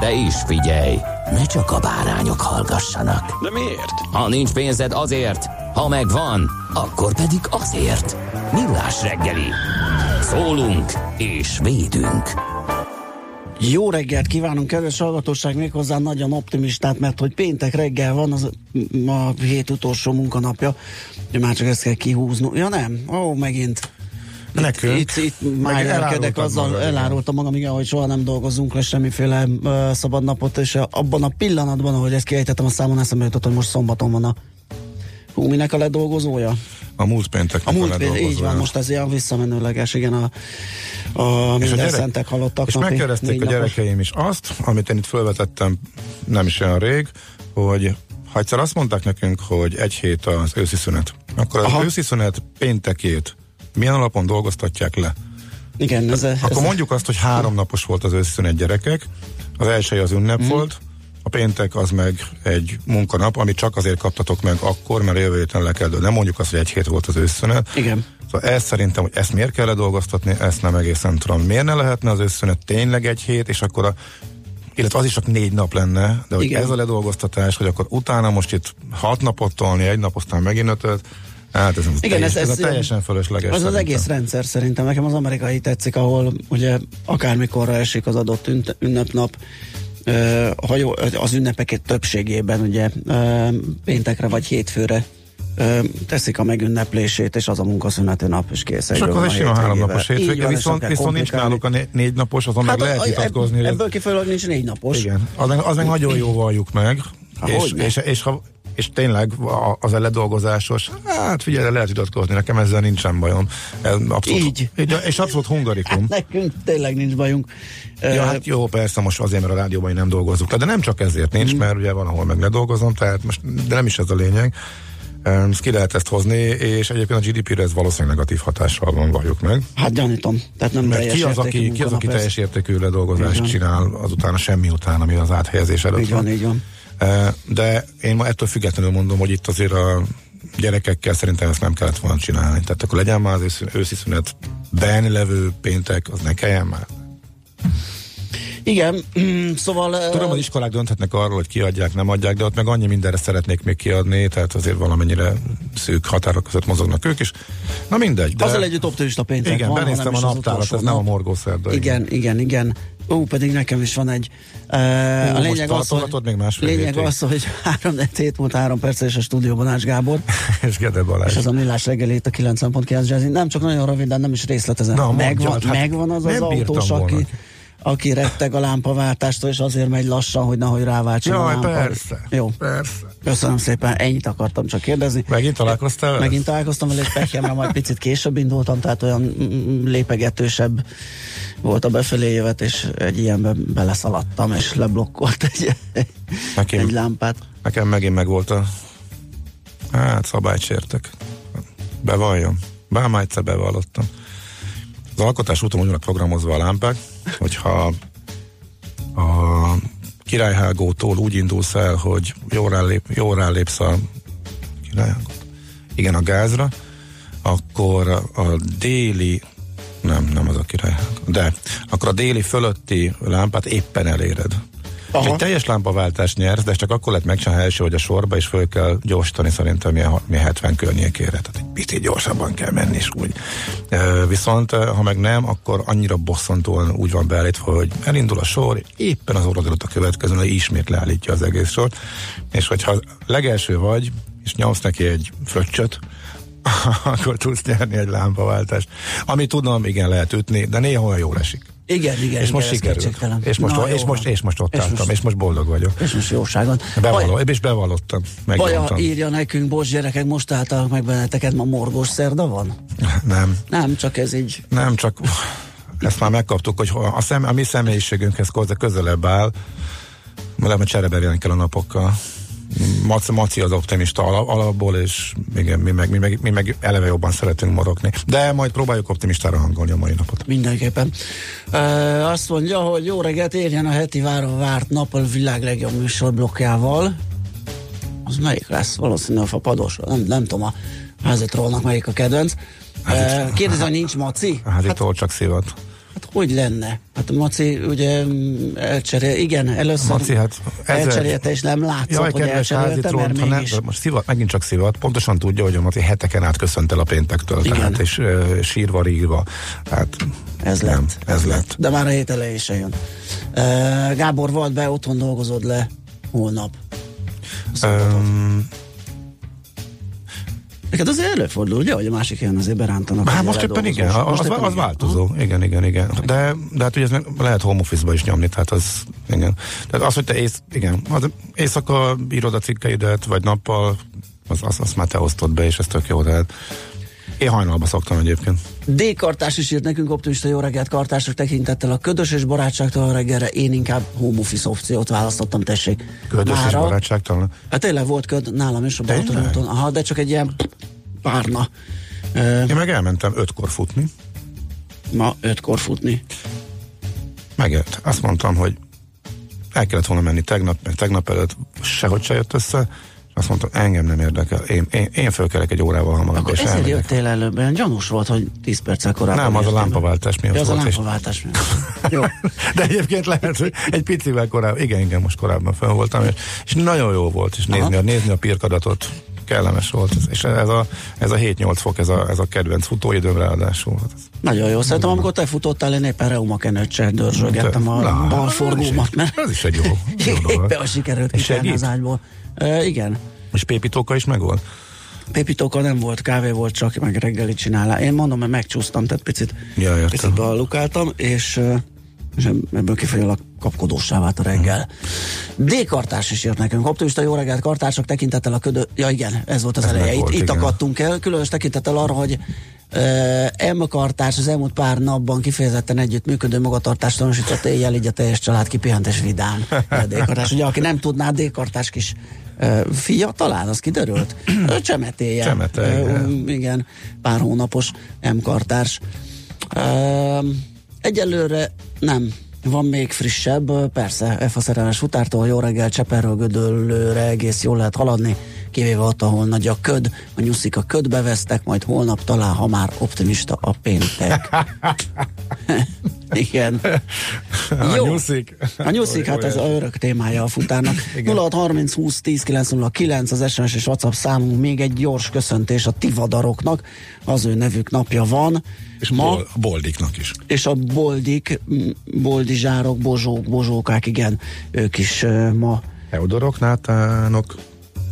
De is figyelj, ne csak a bárányok hallgassanak. De miért? Ha nincs pénzed azért, ha megvan, akkor pedig azért. Millás reggeli. Szólunk és védünk. Jó reggelt kívánunk, kedves hallgatóság, méghozzá nagyon optimistát, mert hogy péntek reggel van az a hét utolsó munkanapja, hogy már csak ezt kell kihúzni. Ja nem? Ó, megint. Nekünk. Itt, itt, itt már elárultad azzal, magad, elárultam magam, igen, hogy soha nem dolgozunk le semmiféle uh, szabad napot, és abban a pillanatban, ahogy ezt kiejtettem a számon, eszembe jutott, hogy most szombaton van a Hú, minek a ledolgozója? A múlt pénteknek a, múlt a ledolgozója. Így van, most ez ilyen visszamenőleges, igen, a, a minden gyerek, szentek halottak És megkérdezték a gyerekeim is azt, amit én itt felvetettem nem is olyan rég, hogy ha egyszer azt mondták nekünk, hogy egy hét az őszi szünet, akkor az Aha. őszi szünet péntekét milyen alapon dolgoztatják le? Igen, ez, ez Akkor mondjuk azt, hogy három napos volt az őszi szünet gyerekek, az első az ünnep mm. volt, a péntek az meg egy munkanap, amit csak azért kaptatok meg akkor, mert jövő héten le kell, nem mondjuk azt, hogy egy hét volt az őszszünet. Igen. Szóval ezt szerintem, hogy ezt miért kell dolgoztatni, ezt nem egészen tudom. Miért ne lehetne az őszszünet tényleg egy hét, és akkor a illetve az is csak négy nap lenne, de hogy Igen. ez a ledolgoztatás, hogy akkor utána most itt hat napot tolni, egy nap, aztán megint ötöt, Hát ez, Igen, teljes, ez, ez, ez a teljesen fölösleges. Az szerintem. az egész rendszer szerintem. Nekem az amerikai tetszik, ahol ugye akármikorra esik az adott ünnepnap, ha jó, az ünnepeket többségében ugye péntekre vagy hétfőre teszik a megünneplését, és az a munkaszünető nap, és kész. És akkor ez sima három napos hétvége, viszont, viszont nincs náluk a négy napos, azon hát meg lehet vitatkozni. Ebből kifolyólag nincs négy napos. Igen, az az meg nagyon jó valljuk meg. Há, és, és, és, és, ha és tényleg az a ledolgozásos, hát figyelj, lehet vitatkozni, nekem ezzel nincsen bajom. Abszolút, Így. És abszolút hungarikum. Hát nekünk tényleg nincs bajunk. Ja, hát jó, persze most azért, mert a rádióban nem dolgozunk, de nem csak ezért nincs, mm. mert ugye van, ahol meg ledolgozom, tehát most, de nem is ez a lényeg. Ki lehet ezt hozni, és egyébként a GDP-re ez valószínűleg negatív hatással van, valljuk meg. Hát gyanítom. Tehát nem Mert ki az, aki, ki az, aki teljes értékű ledolgozást csinál azután a semmi után, ami az áthelyezés előtt így van. van. Így van. De én ma ettől függetlenül mondom, hogy itt azért a gyerekekkel szerintem ezt nem kellett volna csinálni. Tehát akkor legyen már az őszi szünet ben levő péntek, az ne kelljen már. Igen, szóval... Tudom, az iskolák dönthetnek arról, hogy kiadják, nem adják, de ott meg annyi mindenre szeretnék még kiadni, tehát azért valamennyire szűk határok között mozognak ők is. Na mindegy. De... Azzal együtt optimista péntek Igen, van, benéztem a naptárat, ez nem a morgószerda. Igen, igen, igen. igen. Ó, pedig nekem is van egy. Ó, a lényeg az, hogy, még lényeg az, hogy három hét múlt három perces a stúdióban Ács Gábor. és Gede Balázs. És az a millás reggelét a 90.9 Jazzy. Nem csak nagyon röviden, nem is részletezem. Na, megvan, mondjad, hát megvan az az autós, aki, aki retteg a lámpaváltástól, és azért megy lassan, hogy nehogy ráváltson Jaj, a lámpa. persze. Jó. Persze. Köszönöm szépen, ennyit akartam csak kérdezni. Megint találkoztál vele? Megint találkoztam vele, egy mert majd picit később indultam, tehát olyan lépegetősebb volt a befelé jövet, és egy ilyenbe beleszaladtam, és leblokkolt egy, nekem, egy lámpát. Nekem megint meg volt a hát szabályt sértek. Bevalljon. Bár már egyszer bevallottam. Az alkotás úton úgy programozva a lámpák, hogyha a királyhágótól úgy indulsz el, hogy jól rálép, jól rálépsz a királyhágót, igen, a gázra, akkor a déli nem, nem az a királyhágó, de akkor a déli fölötti lámpát éppen eléred. Aha. Egy teljes lámpaváltást nyersz, de csak akkor lehet megcsinálni első, hogy a sorba, és föl kell gyorsítani szerintem milyen, milyen 70 környékére. Tehát egy picit gyorsabban kell menni, és úgy. Viszont, ha meg nem, akkor annyira bosszantóan úgy van beállítva, hogy elindul a sor, éppen az orrod a következőn, hogy ismét leállítja az egész sort. És hogyha legelső vagy, és nyomsz neki egy fröccsöt, akkor tudsz nyerni egy lámpaváltást. Ami tudom, igen, lehet ütni, de néha olyan jól esik. Igen, igen, és igen, most sikerült. És most, Na, és, most, és most ott És álltam, most- és most boldog vagyok. És most jóságon. Bevallom, és bevallottam, Baja írja nekünk, bocs gyerekek, most álltak meg benneteket, ma morgós szerda van? Nem, Nem, csak ez így. nem, csak ezt már megkaptuk, hogy a, szem, a mi személyiségünkhez köze- közelebb áll, mert csereberélni kell a napokkal. Maci, Maci az optimista ala- alapból, és igen, mi meg, mi, meg, mi meg eleve jobban szeretünk morogni. De majd próbáljuk optimistára hangolni a mai napot. Mindenképpen. E, azt mondja, hogy jó reggelt érjen a heti várva várt nap a világ legjobb műsorblokkjával. Az melyik lesz? Valószínűleg a pados. Nem, nem tudom, a házitrónak melyik a kedvenc. E, kérdezem, nincs Maci? Hát itt hát, csak szívat. Hát hogy lenne? Hát Maci ugye mm, elcserél, igen, először Maci, hát ezer- elcserélte, és nem látszott, Jaj, hogy elcserélte, mert ha nem, mégis. most szivat, megint csak szivat, pontosan tudja, hogy a Maci heteken át köszönt el a péntektől, Igen. tehát és uh, sírva, rírva. Hát, Ez nem, lett. ez lett. De már a hét elején se jön. E, Gábor, volt be, otthon dolgozod le holnap. Um, Neked azért előfordul, ugye, hogy a másik helyen azért berántanak. Hát most éppen igen, az, Most az, éppen az igen. változó. Igen, igen, igen. De, de hát ugye ez lehet home office-ba is nyomni, tehát az, igen. Tehát az, hogy te ész, igen, az éjszaka írod a cikkeidet, vagy nappal, az, az, azt már te osztod be, és ez tök jó, tehát én hajnalba szoktam egyébként. D-kartás is írt nekünk optimista jó reggelt kartások tekintettel a ködös és barátságtalan reggelre én inkább home office opciót választottam, tessék. Ködös és Mára- barátságtalan. Hát tényleg volt köd nálam is a Balaton Tényleg? úton. Aha, de csak egy ilyen párna. Én meg elmentem ötkor futni, ma ötkor futni. megért. Azt mondtam, hogy el kellett volna menni tegnap, meg tegnap előtt sehogy se jött össze, és azt mondtam, engem nem érdekel. Én, én, én fölkelek egy órával hamarabb, Akkor és ezért elmegyek. jöttél előbb, olyan gyanús volt, hogy 10 perccel korábban Nem, az a lámpaváltás miatt Ja, az a volt. és- lámpaváltás miatt. Jó. De egyébként lehet, hogy egy picivel korábban, igen, igen, most korábban fel voltam, és, és nagyon jó volt, és nézni, a, nézni a pirkadatot kellemes volt, és ez a, ez a 7-8 fok, ez a, ez a kedvenc futóidőm ráadásul. Hát Nagyon jó. Szerintem, amikor te futottál, én éppen reumakenőccsel dörzsölgettem a Na, bal forgómat, mert Ez is egy jó, jó dolog. éppen sikerült És kikelni az ágyból. E, igen. És Pépitóka is megvolt? Pépitóka nem volt, kávé volt csak, meg reggeli csinálá. Én mondom, mert megcsúsztam, tehát picit, Ja, értem. picit bealukáltam, és, és ebből kifolyólag kapkodósá vált a reggel. D-kartás is jött nekünk. Optimista jó reggelt, kartások tekintettel a ködö... Ja igen, ez volt az Ez eleje. meg Itt, volt, itt igen. akadtunk el, különös tekintettel arra, hogy uh, M kartás az elmúlt pár napban kifejezetten együttműködő magatartást tanúsított éjjel, így a teljes család kipihent és vidám. D-kartás. Ugye, aki nem tudná, D-kartás kis fia, talán az kiderült. Csemetéje. Csemete, igen. igen, pár hónapos M-kartárs. Egyelőre nem. Van még frissebb, persze, F a szerelmes futártól jó reggel Cseperről Gödöllőre egész jól lehet haladni, kivéve ott, ahol nagy a köd, a nyuszik a ködbe vesztek, majd holnap talán, ha már optimista a péntek. Igen. A nyuszik. A nyuszik, hát ez a örök témája a futárnak. 0630 20 10 909 az SMS és WhatsApp számunk, még egy gyors köszöntés a tivadaroknak, az ő nevük napja van. És ma, bol, a boldiknak is. és a boldik, boldizsárok, bozsók, bozsókák, igen, ők is ma, Eudorok, Nátánok.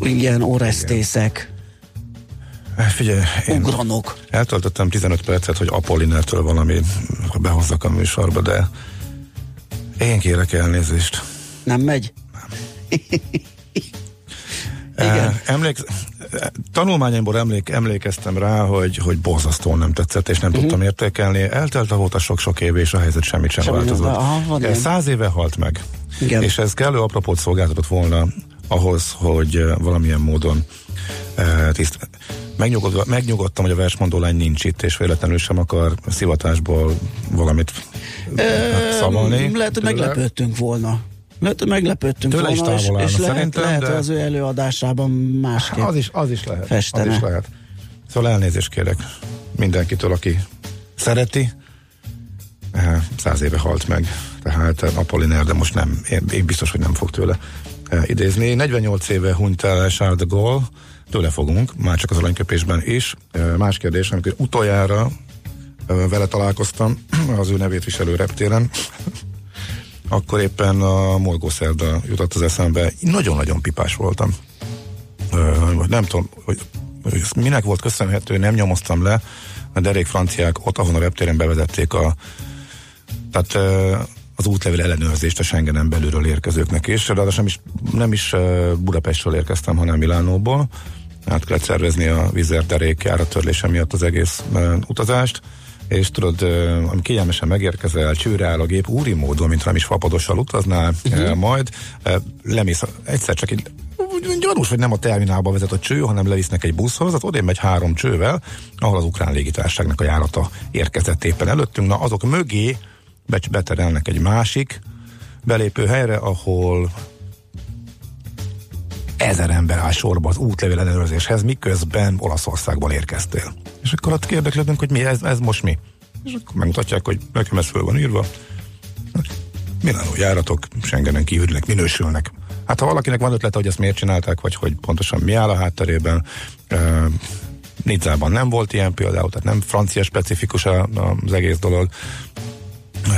Igen, oresztészek, Eh, Figyelj, én ugranok. eltöltöttem 15 percet, hogy Apollinertől valami behozzak a műsorba, de én kérek elnézést. Nem megy? Igen. Eh, Emlék, tanulmányaimból emlék, emlékeztem rá, hogy, hogy borzasztóan nem tetszett, és nem uh-huh. tudtam értékelni. Eltelt a óta sok-sok év, és a helyzet semmit sem Semmi változott. aha, Eh. Száz éve halt meg. Igen. És ez kellő apropót szolgáltatott volna ahhoz, hogy eh, valamilyen módon eh, tiszt, megnyugodva, megnyugodtam, hogy a versmondó lány nincs itt, és véletlenül sem akar szivatásból valamit eh, szavalni. Lehet, hogy meglepődtünk volna. Hogy meglepődtünk Tőle is volna, távol állna és lehet, szerintem, lehet de- az ő előadásában másképp. Az is, az is lehet. Festene. Az is lehet. Szóval elnézést kérek mindenkitől, aki szereti. Eh, Száz éve halt meg. tehát Apolliner, de most nem, én, én biztos, hogy nem fog tőle idézni. 48 éve hunyt el Charles de Gaulle, tőle fogunk, már csak az aranyköpésben is. Más kérdés, amikor utoljára vele találkoztam, az ő nevét viselő reptéren, akkor éppen a Molgószerda jutott az eszembe. Nagyon-nagyon pipás voltam. Nem tudom, hogy, hogy minek volt köszönhető, nem nyomoztam le, a derék franciák ott, ahol a reptéren bevezették a tehát az útlevél ellenőrzést a Schengenen belülről érkezőknek is. Ráadásul nem is, nem is Budapestről érkeztem, hanem Milánóból. Át kellett szervezni a Vizer derék járatörlése miatt az egész utazást és tudod, ami kényelmesen megérkezel, csőre áll a gép, úri módon, mint nem is fapadossal utaznál, uh-huh. majd lemész, egyszer csak egy gyanús, hogy nem a terminálba vezet a cső, hanem levisznek egy buszhoz, az odén megy három csővel, ahol az ukrán légitárságnak a járata érkezett éppen előttünk. Na, azok mögé beterelnek egy másik belépő helyre, ahol ezer ember áll sorba az útlevél ellenőrzéshez, miközben Olaszországban érkeztél. És akkor ott kérdeklődünk, hogy mi ez, ez most mi. És akkor megmutatják, hogy nekem ez föl van írva. Milánó járatok Schengenen kívülnek, minősülnek. Hát ha valakinek van ötlete, hogy ezt miért csinálták, vagy hogy pontosan mi áll a hátterében, uh, Nizzában nem volt ilyen például, tehát nem francia specifikus az egész dolog. Uh,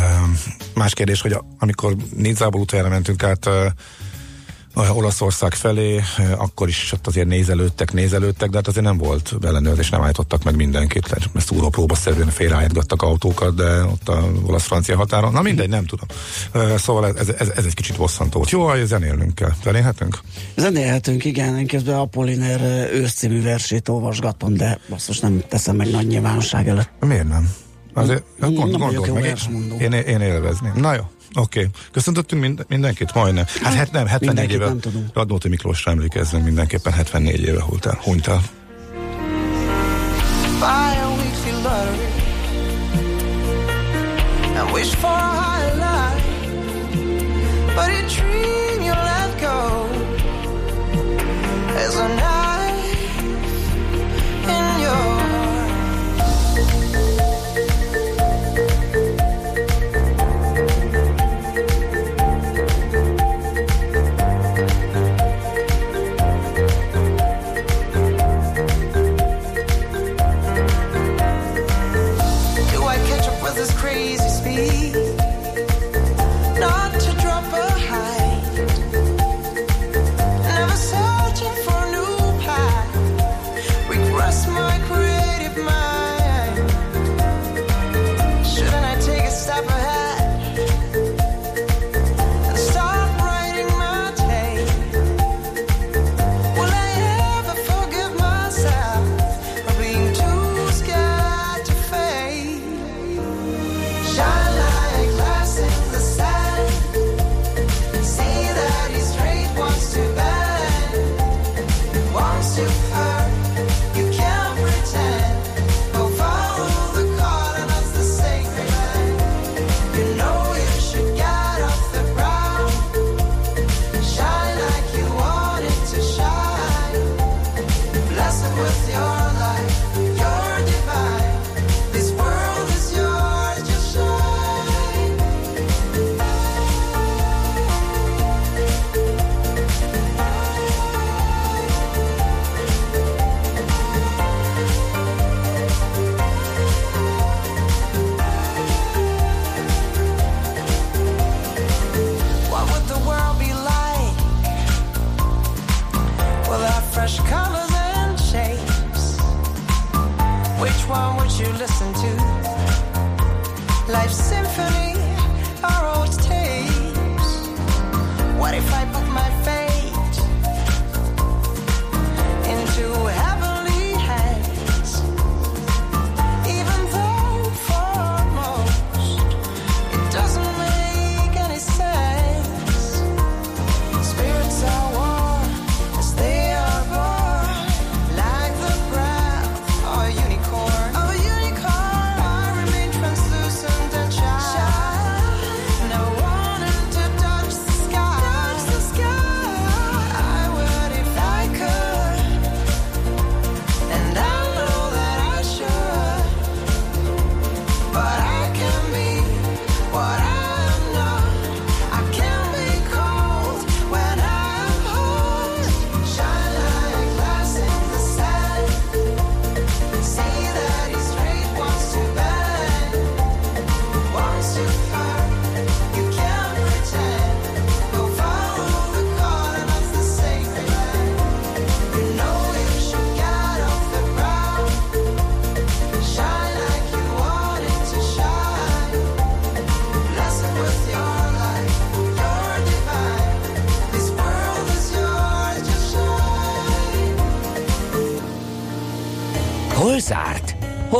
más kérdés, hogy amikor Nizzából utoljára mentünk át Olaszország felé, eh, akkor is ott azért nézelődtek, nézelődtek, de hát azért nem volt ellenőrzés, nem állítottak meg mindenkit, mert szúrópróba szerűen félreállítgattak autókat, de ott a olasz-francia határon, na mindegy, nem tudom. Eh, szóval ez, ez, ez egy kicsit bosszantó. Jó, hogy zenélnünk kell. Zenélhetünk? Zenélhetünk, igen. Én közben Apolliner eh, őszcímű versét olvasgatom, de most nem teszem meg nagy nyilvánosság előtt. Miért nem? Azért, gond, gondol meg. Én, én élvezném. Na jó. Oké. Okay. Köszöntöttünk mind, mindenkit? Majdnem. Hát, hát nem, 74 éve. Radnóti Miklósra emlékezzünk mindenképpen 74 éve hunyt el. Hunyt el. wish for a higher life, but a dream you let go as a knife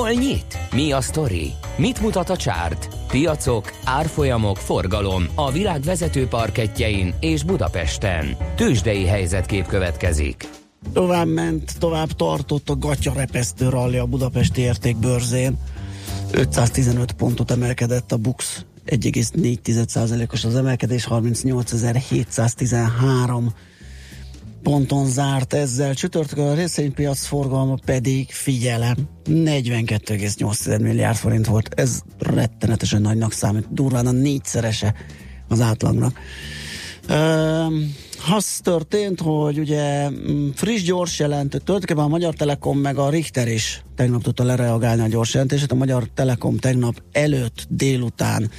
Hol nyit? Mi a sztori? Mit mutat a csárt? Piacok, árfolyamok, forgalom a világ vezető parketjein és Budapesten. Tősdei helyzetkép következik. Tovább ment, tovább tartott a gatya repesztő ralli a budapesti értékbörzén. 515 pontot emelkedett a Bux 1,4%-os az emelkedés, 38.713 ponton zárt ezzel. Csütörtökön a részvénypiac forgalma pedig, figyelem, 42,8 milliárd forint volt. Ez rettenetesen nagynak számít, durván a négyszerese az átlagnak. Um, az történt, hogy ugye mm, friss gyors jelentő, tulajdonképpen a Magyar Telekom meg a Richter is tegnap tudta lereagálni a gyors jelentését. A Magyar Telekom tegnap előtt délután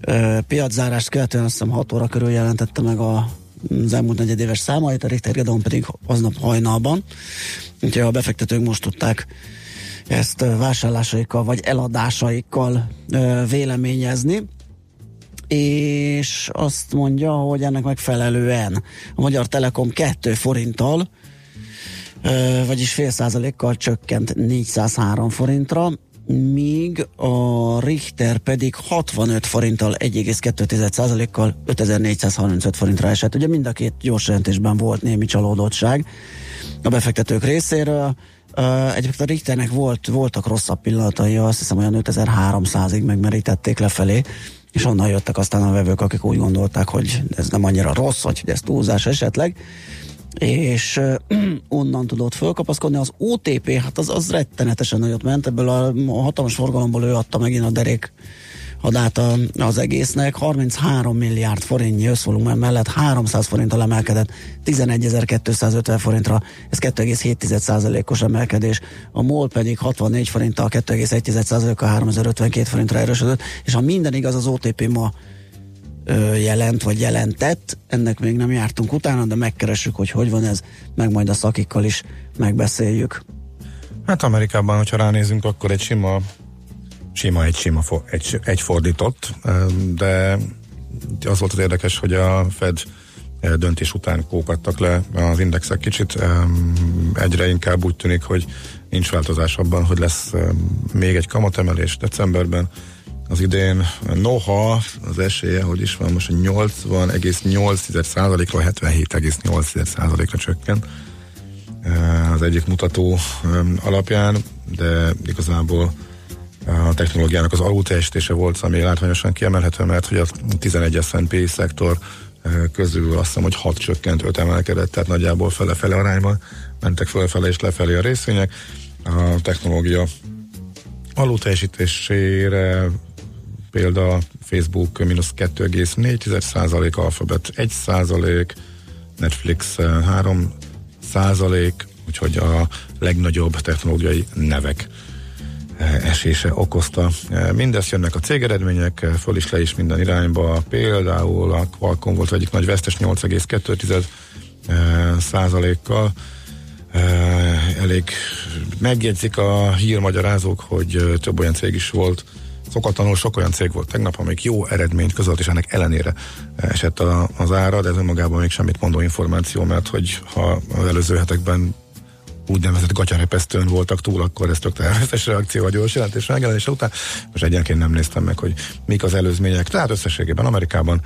ö, piaczárást követően azt hiszem 6 óra körül jelentette meg a az elmúlt negyedéves számait, a Richter Gedeon pedig aznap hajnalban. Úgyhogy a befektetők most tudták ezt vásárlásaikkal vagy eladásaikkal véleményezni és azt mondja, hogy ennek megfelelően a Magyar Telekom 2 forinttal, vagyis fél százalékkal csökkent 403 forintra, míg a Richter pedig 65 forinttal 1,2%-kal 5435 forintra esett. Ugye mind a két gyors jelentésben volt némi csalódottság a befektetők részéről. Egyébként a Richternek volt, voltak rosszabb pillanatai, azt hiszem olyan 5300-ig megmerítették lefelé, és onnan jöttek aztán a vevők, akik úgy gondolták, hogy ez nem annyira rossz, hogy ez túlzás esetleg, és onnan tudott fölkapaszkodni. Az OTP, hát az, az rettenetesen nagyot ment, ebből a, a hatalmas forgalomból ő adta megint a derék adát az egésznek. 33 milliárd forintnyi összvolumen mellett 300 forinttal emelkedett 11.250 forintra, ez 2,7%-os emelkedés. A MOL pedig 64 forinttal 2,1%-a 3052 forintra erősödött, és ha minden igaz, az OTP ma jelent, vagy jelentett, ennek még nem jártunk utána, de megkeressük, hogy hogy van ez, meg majd a szakikkal is megbeszéljük. Hát Amerikában, hogyha ránézünk, akkor egy sima sima egy sima egy, egy fordított, de az volt az érdekes, hogy a Fed döntés után kókadtak le az indexek kicsit. Egyre inkább úgy tűnik, hogy nincs változás abban, hogy lesz még egy kamatemelés decemberben az idén. Noha az esélye, hogy is van most 80,8%-ra 77,8%-ra csökken az egyik mutató alapján, de igazából a technológiának az alulteljesítése volt, ami látványosan kiemelhető, mert hogy a 11 S&P szektor közül azt hiszem, hogy 6 csökkent, 5 emelkedett, tehát nagyjából fele-fele arányban mentek fele-fele és lefelé a részvények. A technológia alulteljesítésére példa Facebook mínusz 2,4 százalék, Alphabet 1 százalék, Netflix 3 százalék, úgyhogy a legnagyobb technológiai nevek esése okozta. Mindezt jönnek a cégeredmények, föl is le is minden irányba. Például a Qualcomm volt egyik nagy vesztes 8,2 százalékkal. Elég megjegyzik a hírmagyarázók, hogy több olyan cég is volt, szokatlanul sok olyan cég volt tegnap, amik jó eredményt között, és ennek ellenére esett a, az ára, de ez önmagában még semmit mondó információ, mert hogy ha az előző hetekben úgynevezett gatyarepesztőn voltak túl, akkor ez tök természetes reakció a gyors jelentés megjelenése után. Most egyenként nem néztem meg, hogy mik az előzmények. Tehát összességében Amerikában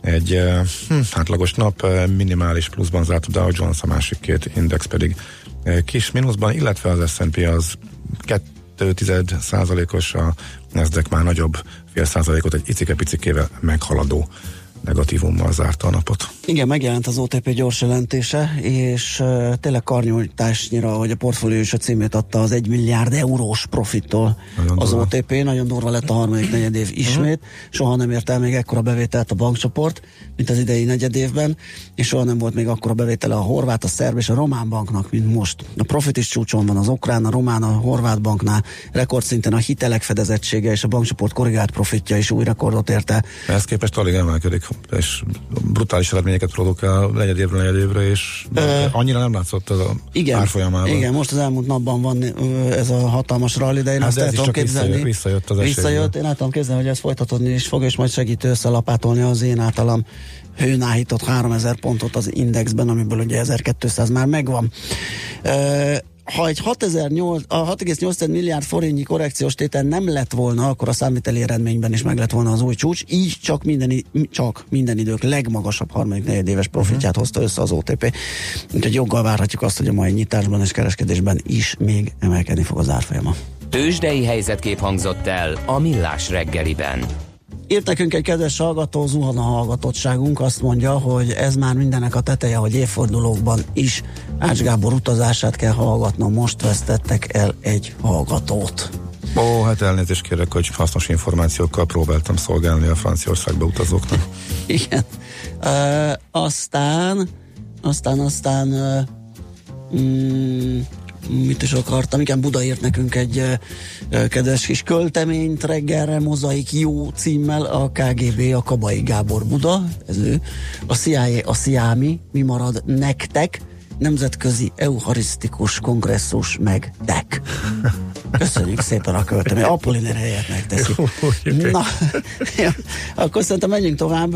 egy hm, átlagos nap minimális pluszban zárt a Dow Jones, a másik két index pedig kis mínuszban, illetve az S&P az 2 százalékos, a Nasdaq már nagyobb fél százalékot egy icike-picikével meghaladó negatívummal zárta a napot. Igen, megjelent az OTP gyors jelentése, és uh, tényleg karnyújtásnyira, hogy a portfólió is a címét adta az egy milliárd eurós profittól nagyon az durva. OTP. Nagyon durva lett a harmadik negyedév ismét. Uh-huh. Soha nem ért el még ekkora bevételt a bankcsoport, mint az idei negyedévben, és soha nem volt még akkora bevétele a horvát, a szerb és a román banknak, mint most. A profit is csúcson van az okrán, a román, a horvát banknál, rekordszinten a hitelek fedezettsége és a bankcsoport korrigált profitja is új rekordot érte. Ehhez képest alig emelkedik és brutális eredményeket produkál negyedévről negyedévre, és uh, annyira nem látszott az a igen, árfolyamában. Igen, most az elmúlt napban van ez a hatalmas rally, de én hát azt el tudom képzelni. Visszajött, visszajött az Visszajött, én el tudom képzelni, hogy ez folytatódni is fog, és majd segít összelapátolni az én általam hőnáhított 3000 pontot az indexben, amiből ugye 1200 már megvan. Uh, ha egy 6,8 milliárd forintnyi korrekciós tétel nem lett volna, akkor a számviteli eredményben is meg lett volna az új csúcs, így csak minden, csak minden idők legmagasabb harmadik negyedéves profitját hozta össze az OTP. Úgyhogy joggal várhatjuk azt, hogy a mai nyitásban és kereskedésben is még emelkedni fog az árfolyama. Tőzsdei helyzetkép hangzott el a Millás reggeliben. Írt nekünk egy kedves hallgató, zuhan a hallgatottságunk, azt mondja, hogy ez már mindenek a teteje, hogy évfordulókban is Ács Gábor utazását kell hallgatnom, most vesztettek el egy hallgatót. Ó, hát elnézést kérek, hogy hasznos információkkal próbáltam szolgálni a Franciaországba utazóknak. Igen. Uh, aztán, aztán, aztán uh, mm, mit is akartam, igen, Buda írt nekünk egy kedves kis költeményt reggelre, mozaik jó címmel, a KGB, a Kabai Gábor Buda, ez ő, a CIA, a Sziámi, mi marad nektek, Nemzetközi Eucharisztikus Kongresszus meg DEC. Köszönjük szépen a költemény. Apolliner helyet megteszi. Na, ja, akkor szerintem menjünk tovább.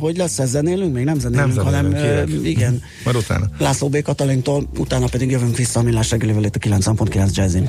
Hogy lesz ez? Zenélünk? Még nem zenélünk, nem hanem ö, igen. Majd utána. László B. Katalintól, utána pedig jövünk vissza a Millás reggelével itt a 9.9 Jazzin.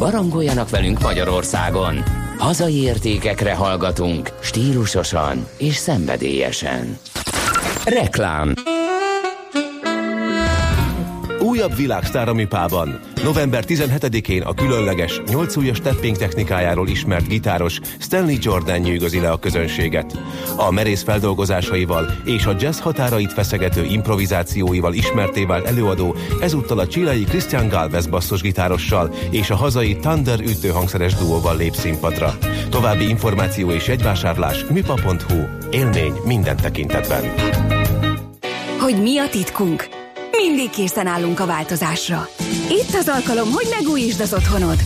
Barangoljanak velünk Magyarországon. Hazai értékekre hallgatunk, stílusosan és szenvedélyesen. Reklám Újabb világsztár a Mipában. November 17-én a különleges, 8 ujjas tapping technikájáról ismert gitáros Stanley Jordan nyűgözi le a közönséget. A merész feldolgozásaival és a jazz határait feszegető improvizációival ismerté vált előadó ezúttal a csilei Christian Galvez basszusgitárossal és a hazai Thunder ütőhangszeres duóval lép színpadra. További információ és jegyvásárlás mipa.hu. Élmény minden tekintetben. Hogy mi a titkunk? Mindig készen állunk a változásra. Itt az alkalom, hogy megújítsd az otthonod.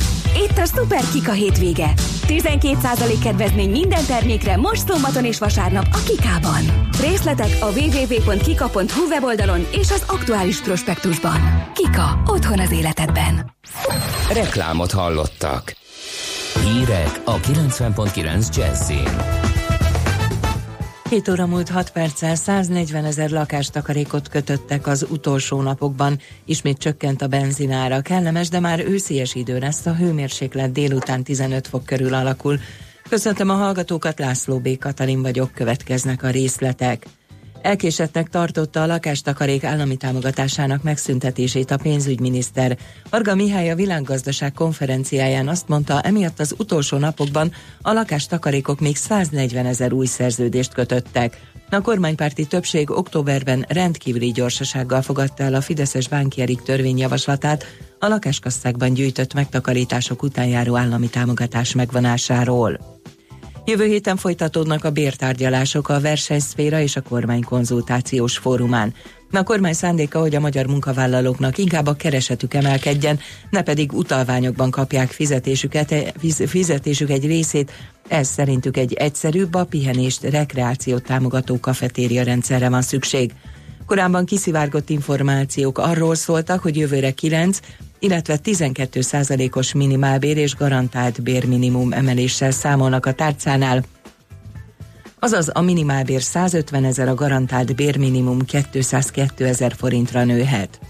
Itt a Super Kika hétvége. 12% kedvezmény minden termékre most szombaton és vasárnap a Kikában. Részletek a www.kika.hu weboldalon és az aktuális prospektusban. Kika. Otthon az életedben. Reklámot hallottak. Hírek a 90.9 Jazzin. 7 óra múlt 6 perccel 140 ezer lakástakarékot kötöttek az utolsó napokban. Ismét csökkent a benzinára. Kellemes, de már őszies idő lesz. A hőmérséklet délután 15 fok körül alakul. Köszöntöm a hallgatókat, László B. Katalin vagyok, következnek a részletek. Elkésettnek tartotta a lakástakarék állami támogatásának megszüntetését a pénzügyminiszter. Varga Mihály a világgazdaság konferenciáján azt mondta, emiatt az utolsó napokban a lakástakarékok még 140 ezer új szerződést kötöttek. A kormánypárti többség októberben rendkívüli gyorsasággal fogadta el a Fideszes Bánkierik törvényjavaslatát a lakáskasszákban gyűjtött megtakarítások után járó állami támogatás megvonásáról. Jövő héten folytatódnak a bértárgyalások a versenyszféra és a kormány konzultációs fórumán. A kormány szándéka, hogy a magyar munkavállalóknak inkább a keresetük emelkedjen, ne pedig utalványokban kapják fizetésüket, fizetésük egy részét. Ez szerintük egy egyszerűbb, a pihenést, rekreációt támogató kafetéria rendszerre van szükség. Korábban kiszivárgott információk arról szóltak, hogy jövőre 9, illetve 12 százalékos minimálbér és garantált bérminimum emeléssel számolnak a tárcánál, azaz a minimálbér 150 ezer, a garantált bérminimum 202 ezer forintra nőhet.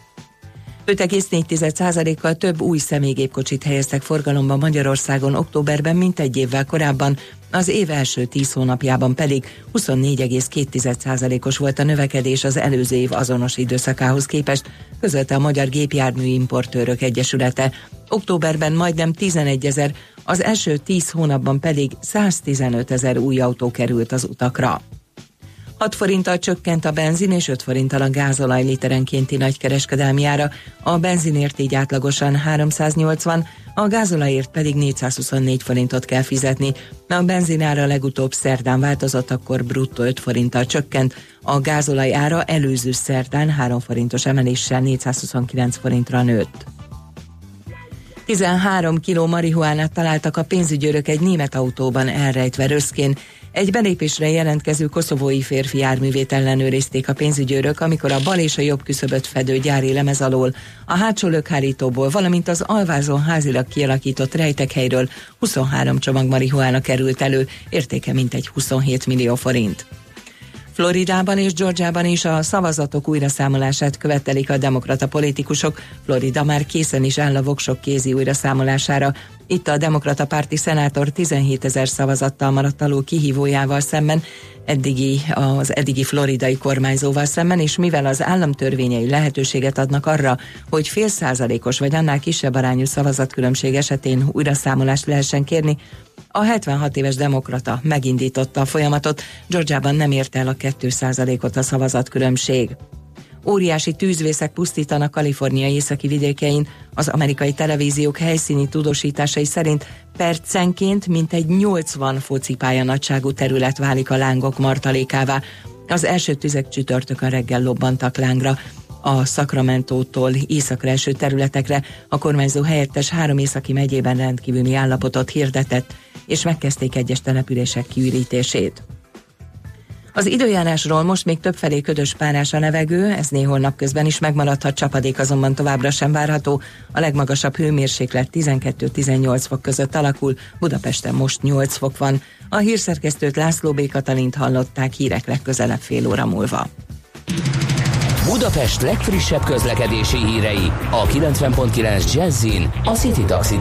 5,4%-kal több új személygépkocsit helyeztek forgalomba Magyarországon októberben, mint egy évvel korábban, az év első 10 hónapjában pedig 24,2%-os volt a növekedés az előző év azonos időszakához képest, közölte a Magyar Gépjármű Importőrök Egyesülete. Októberben majdnem 11 ezer, az első 10 hónapban pedig 115 ezer új autó került az utakra. 6 forinttal csökkent a benzin és 5 forinttal a gázolaj literenkénti nagykereskedelmi ára, a benzinért így átlagosan 380, a gázolajért pedig 424 forintot kell fizetni. A benzinára legutóbb szerdán változott, akkor bruttó 5 forinttal csökkent, a gázolaj ára előző szerdán 3 forintos emeléssel 429 forintra nőtt. 13 kiló marihuánát találtak a pénzügyőrök egy német autóban elrejtve röszkén. Egy belépésre jelentkező koszovói férfi járművét ellenőrizték a pénzügyőrök, amikor a bal és a jobb küszöböt fedő gyári lemez alól, a hátsó lökhárítóból, valamint az alvázon házilag kialakított rejtekhelyről 23 csomag marihuána került elő, értéke mintegy 27 millió forint. Floridában és Georgiában is a szavazatok újraszámolását követelik a demokrata politikusok. Florida már készen is áll a voksok kézi újraszámolására. Itt a demokrata párti szenátor 17 ezer szavazattal maradt alul kihívójával szemben, eddigi, az eddigi floridai kormányzóval szemben, és mivel az államtörvényei lehetőséget adnak arra, hogy fél százalékos vagy annál kisebb arányú szavazatkülönbség esetén újraszámolást lehessen kérni, a 76 éves demokrata megindította a folyamatot, Georgiában nem ért el a 2%-ot a szavazatkülönbség. Óriási tűzvészek pusztítanak Kalifornia északi vidékein. Az amerikai televíziók helyszíni tudósításai szerint percenként mintegy 80 focipálya nagyságú terület válik a lángok martalékává. Az első tüzek csütörtökön reggel lobbantak lángra a Sacramento-tól északra eső területekre a kormányzó helyettes három északi megyében rendkívüli állapotot hirdetett, és megkezdték egyes települések kiürítését. Az időjárásról most még többfelé ködös párás a levegő, ez néhol napközben is megmaradhat, csapadék azonban továbbra sem várható. A legmagasabb hőmérséklet 12-18 fok között alakul, Budapesten most 8 fok van. A hírszerkesztőt László B. Katalint hallották hírek legközelebb fél óra múlva. Budapest legfrissebb közlekedési hírei a 90.9 Jazzin a City Taxi.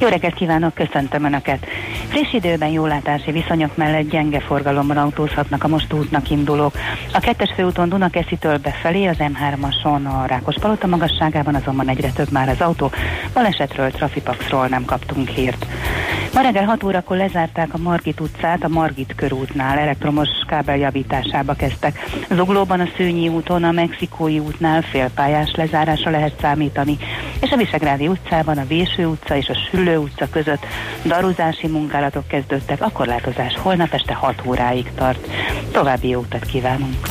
Jó reggelt kívánok, köszöntöm Önöket! Friss időben jólátási viszonyok mellett gyenge forgalomban autózhatnak a most útnak indulók. A kettes főúton Dunakeszitől befelé, az M3-ason a Rákospalota magasságában azonban egyre több már az autó. Balesetről, trafipaxról nem kaptunk hírt. Ma reggel 6 órakor lezárták a Margit utcát, a Margit körútnál elektromos kábel javításába kezdtek. Zuglóban a Szőnyi úton, a Mexikói útnál félpályás lezárásra lehet számítani, és a Visegrádi utcában a Véső utca és a Süllő utca között daruzási munkálatok kezdődtek, a korlátozás holnap este 6 óráig tart. További jó utat kívánunk!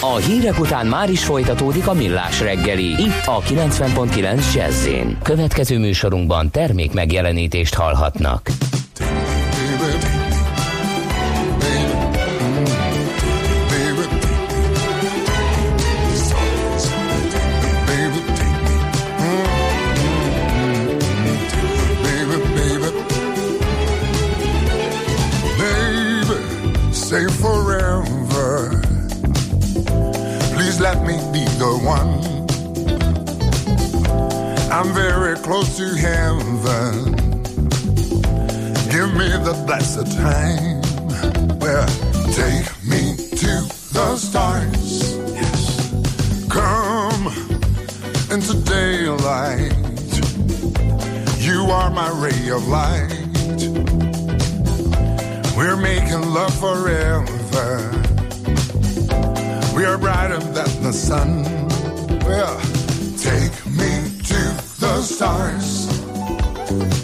A hírek után már is folytatódik a millás reggeli, itt a 90.9 jazz Következő műsorunkban termék megjelenítést hallhatnak. The one. I'm very close to heaven. Give me the blessed time. Well, take me to the stars. Yes. Come into daylight. You are my ray of light. We're making love forever. We are brighter than the sun. Well, take me to the stars.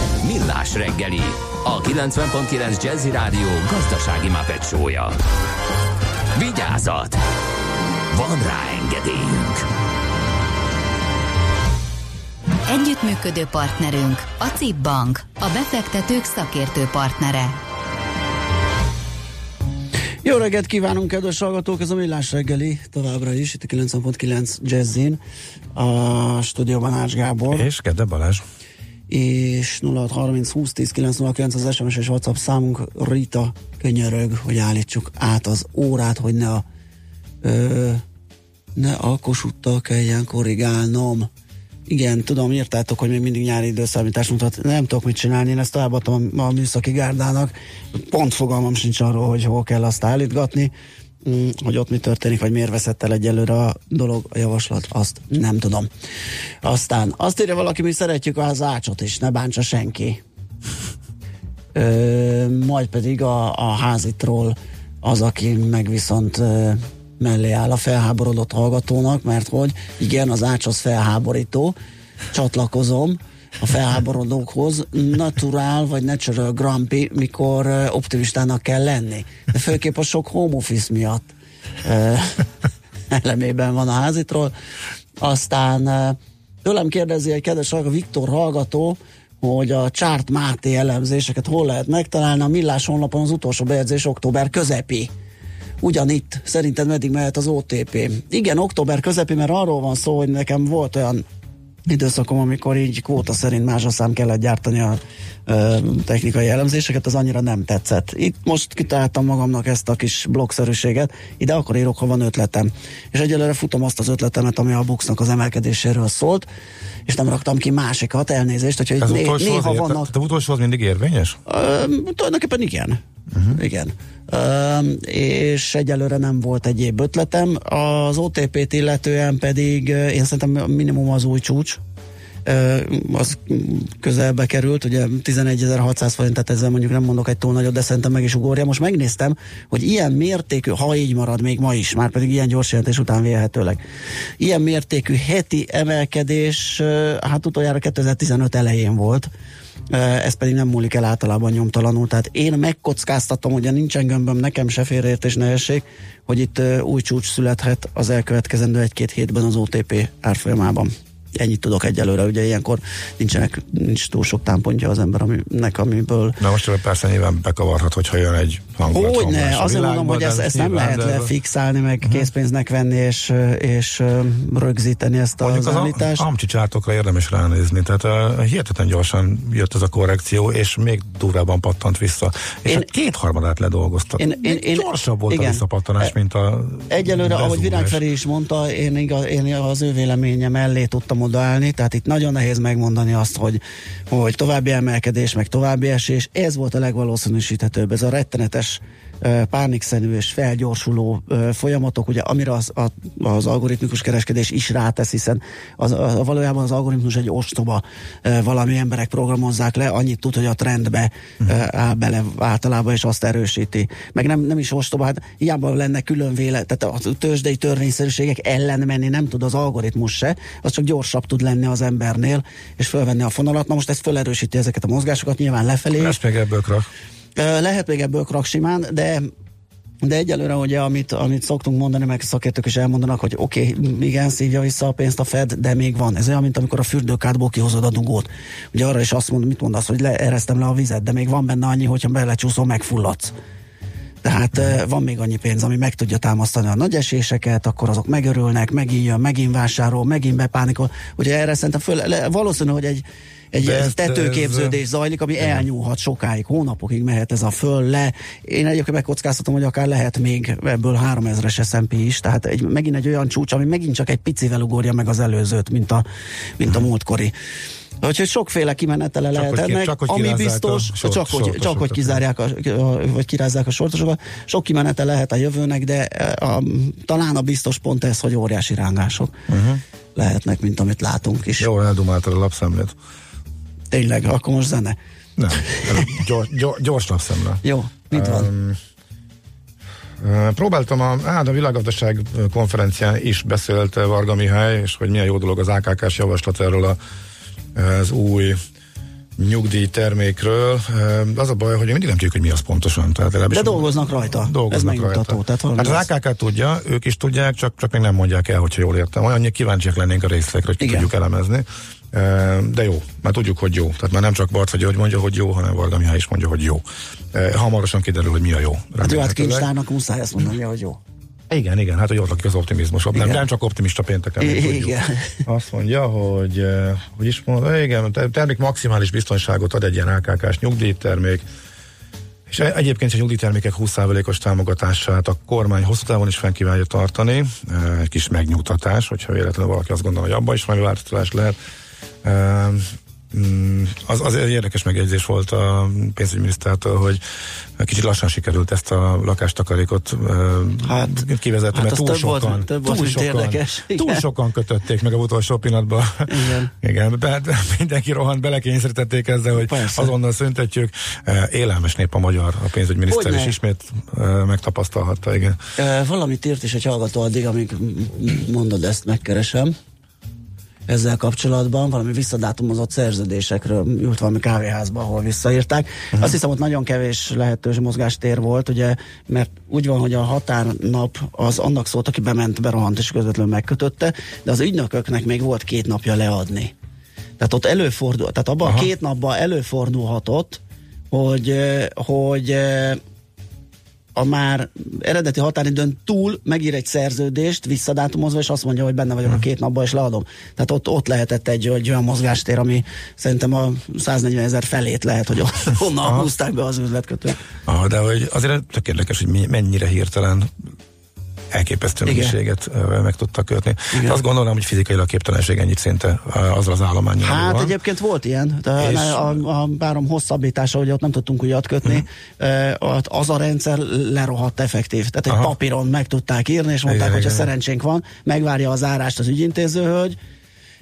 Millás reggeli, a 90.9 Jazzy Rádió gazdasági mapetsója. Vigyázat! Van rá engedélyünk! Együttműködő partnerünk a CIP Bank, a befektetők szakértő partnere. Jó reggelt kívánunk, kedves hallgatók! Ez a Millás reggeli továbbra is, itt a 90.9 Jazzin, a stúdióban Ács Gábor. És Gede Balázs. És 0630 20 10 909 az SMS és WhatsApp számunk Rita könyörög, hogy állítsuk át az órát, hogy ne a ö, ne a kosuttal kelljen korrigálnom. Igen, tudom, írtátok, hogy még mindig nyári időszámítás mutat. Nem tudok mit csinálni, én ezt továbbadtam a, a műszaki gárdának. Pont fogalmam sincs arról, hogy hol kell azt állítgatni, hogy ott mi történik, vagy miért veszett el egyelőre a dolog, a javaslat, azt nem tudom. Aztán azt írja valaki, mi szeretjük az ácsot is, ne bántsa senki. Ö, majd pedig a, a házitról az, aki meg viszont ö, mellé áll a felháborodott hallgatónak, mert hogy igen, az ács az felháborító, csatlakozom a felháborodókhoz, naturál vagy natural grumpy, mikor optimistának kell lenni. De főképp a sok home office miatt elemében van a házitról. Aztán tőlem kérdezi egy kedves hallgató, Viktor hallgató, hogy a Csárt Máté elemzéseket hol lehet megtalálni. A Millás honlapon az utolsó bejegyzés október közepi. Ugyanitt, szerinted meddig mehet az OTP? Igen, október közepi, mert arról van szó, hogy nekem volt olyan időszakom, amikor így kvóta szerint másaszám kellett gyártani a technikai elemzéseket, az annyira nem tetszett. Itt most kitaláltam magamnak ezt a kis blogszerűséget, ide akkor írok, ha van ötletem. És egyelőre futom azt az ötletemet, ami a Buxnak az emelkedéséről szólt, és nem raktam ki másikat, elnézést, hogyha Ez né- néha az vannak... De utolsó az mindig érvényes? Ö, tulajdonképpen igen. Uh-huh. Igen. Ö, és egyelőre nem volt egyéb ötletem. Az OTP-t illetően pedig én szerintem minimum az új csúcs, az közelbe került, ugye 11.600 forint, tehát ezzel mondjuk nem mondok egy túl nagyot, de szerintem meg is ugorja. Most megnéztem, hogy ilyen mértékű, ha így marad még ma is, már pedig ilyen gyors jelentés után vélhetőleg, ilyen mértékű heti emelkedés, hát utoljára 2015 elején volt, ez pedig nem múlik el általában nyomtalanul. Tehát én megkockáztatom, hogy nincsen gömböm, nekem se félreértés nehézség, hogy itt új csúcs születhet az elkövetkezendő egy-két hétben az OTP árfolyamában. Ennyit tudok egyelőre, ugye ilyenkor nincsenek, nincs túl sok támpontja az ember, aminek, amiből... Na most persze nyilván bekavarhat, hogyha jön egy hangulat. Hogy ne, azért mondom, hogy ezt, ezt nem lehet lefixálni, meg uh-huh. készpénznek venni, és, és rögzíteni ezt Mondjuk az állítást. Az amcsicsártokra érdemes ránézni, tehát uh, hihetetlen gyorsan jött ez a korrekció, és még durvában pattant vissza. És Én- a kétharmadát ledolgoztak. Én- én- én- gyorsabb volt igen. a visszapattanás, mint a Egyelőre, ahogy. Virág Feri is mondta, én, igaz, én az ő véleménye mellé tudtam odaállni, tehát itt nagyon nehéz megmondani azt, hogy, hogy további emelkedés, meg további esés, ez volt a legvalószínűsíthetőbb, ez a rettenetes pánikszerű és felgyorsuló folyamatok, ugye amire az, a, az algoritmikus kereskedés is rátesz, hiszen az, a, valójában az algoritmus egy ostoba, valami emberek programozzák le, annyit tud, hogy a trendbe áll bele általában, és azt erősíti. Meg nem, nem is ostoba, hát hiába lenne külön véle, tehát a tőzsdei törvényszerűségek ellen menni nem tud az algoritmus se, az csak gyorsabb tud lenni az embernél, és fölvenni a fonalat. Na most ez felerősíti ezeket a mozgásokat, nyilván lefelé. Lesz még ebből krak. Lehet még ebből krak de de egyelőre ugye, amit, amit szoktunk mondani, meg szakértők is elmondanak, hogy oké, okay, igen, szívja vissza a pénzt a Fed, de még van. Ez olyan, mint amikor a fürdőkádból kihozod a dugót. Ugye arra is azt mond, mit mondasz, hogy leeresztem le a vizet, de még van benne annyi, hogyha belecsúszol, megfulladsz. Tehát eh, van még annyi pénz, ami meg tudja támasztani a nagy eséseket, akkor azok megörülnek, megint jön, megint vásárol, megint bepánikol. Ugye erre szerintem föl, le, valószínű, hogy egy, egy, De ezt, tetőképződés ez- zajlik, ami elnyúlhat sokáig, hónapokig mehet ez a föl le. Én egyébként megkockáztatom, hogy akár lehet még ebből 3000-es S&P is, tehát egy, megint egy olyan csúcs, ami megint csak egy picivel ugorja meg az előzőt, mint a, mint a múltkori. Úgyhogy sokféle kimenetele lehet hogy ki- ennek, csak hogy ami biztos, a sort- csak, hogy, csak hogy kizárják, a, a, vagy kirázzák a sortosokat. Sok kimenete lehet a jövőnek, de a, a, talán a biztos pont ez, hogy óriási rángások uh-huh. lehetnek, mint amit látunk is. Jó, eldumáltad a lapszemlét. Tényleg, akkor most zene. Nem, gyors, gyors, gyors lapszemle. Jó, mit van? Um, Próbáltam a, á, a világgazdaság konferencián is beszélt Varga Mihály, és hogy milyen jó dolog az AKK-s javaslat erről a, az új nyugdíj termékről. Ö, Az a baj, hogy mindig nem tudjuk, hogy mi az pontosan. Tehát De dolgoznak rajta. dolgoznak Ez megmutató. rajta. Tehát hát az AKK tudja, ők is tudják, csak, csak még nem mondják el, hogyha jól értem. Olyan kíváncsiak lennénk a részletekre, hogy ki Igen. tudjuk elemezni. Ö, De jó, már tudjuk, hogy jó. Tehát már nem csak Barca György mondja, hogy jó, hanem Varga Mihály is mondja, hogy jó. Ö, Hamarosan kiderül, hogy mi a jó. Hát jó, hát kincstárnak muszáj ezt mondani, hogy jó. Igen, igen, hát hogy ott lakik az optimizmus. Nem, Igen. nem csak optimista pénteken. Igen. Azt mondja, hogy, eh, hogy is mondja, igen, ter- termék maximális biztonságot ad egy ilyen AKK-s nyugdíjtermék, és e- egyébként a nyugdíjtermékek 20%-os támogatását a kormány hosszú távon is fenn kívánja tartani. Eh, Egy kis megnyugtatás, hogyha véletlenül valaki azt gondolja, hogy abban is változtatás lehet. Mm, Az, az érdekes megjegyzés volt a pénzügyminisztertől, hogy kicsit lassan sikerült ezt a lakástakarékot hát, kivezetni, hát mert túl több sokan, volt, több volt, túl mint sokan, érdekes. túl sokan kötötték meg a utolsó pillanatban. Igen. Igen, be, mindenki rohant, belekényszerítették ezzel, hogy Persze. azonnal szüntetjük. Élelmes nép a magyar, a pénzügyminiszter Hogyne. is ismét megtapasztalhatta, igen. Valamit írt is egy hallgató addig, amíg mondod ezt, megkeresem. Ezzel kapcsolatban valami visszadátumozott szerződésekről ült valami kávéházba, ahol visszaírták. Uh-huh. Azt hiszem, ott nagyon kevés lehetős mozgástér volt, ugye, mert úgy van, hogy a határnap az annak szólt, aki bement, berohant és közvetlenül megkötötte, de az ügynököknek még volt két napja leadni. Tehát ott előfordul, tehát abban a Aha. két napban előfordulhatott, hogy, ö, hogy ö, a már eredeti határidőn túl megír egy szerződést visszadátumozva, és azt mondja, hogy benne vagyok a két napban, és leadom. Tehát ott, ott lehetett egy, egy olyan mozgástér, ami szerintem a 140 ezer felét lehet, hogy onnan húzták be az üzletkötőt. Ah, de hogy azért tök érdekes, hogy mennyire hirtelen elképesztő Igen. mennyiséget meg tudtak kötni. Igen. Azt gondolom, hogy fizikailag képtelenség ennyit szinte azzal az állományjal. Hát van. egyébként volt ilyen, de És- a, a párom hosszabbítása, hogy ott nem tudtunk újat kötni, uh az a rendszer lerohadt effektív. Tehát egy Aha. papíron meg tudták írni, és mondták, hogy ha szerencsénk van, megvárja az árást az ügyintézőhölgy,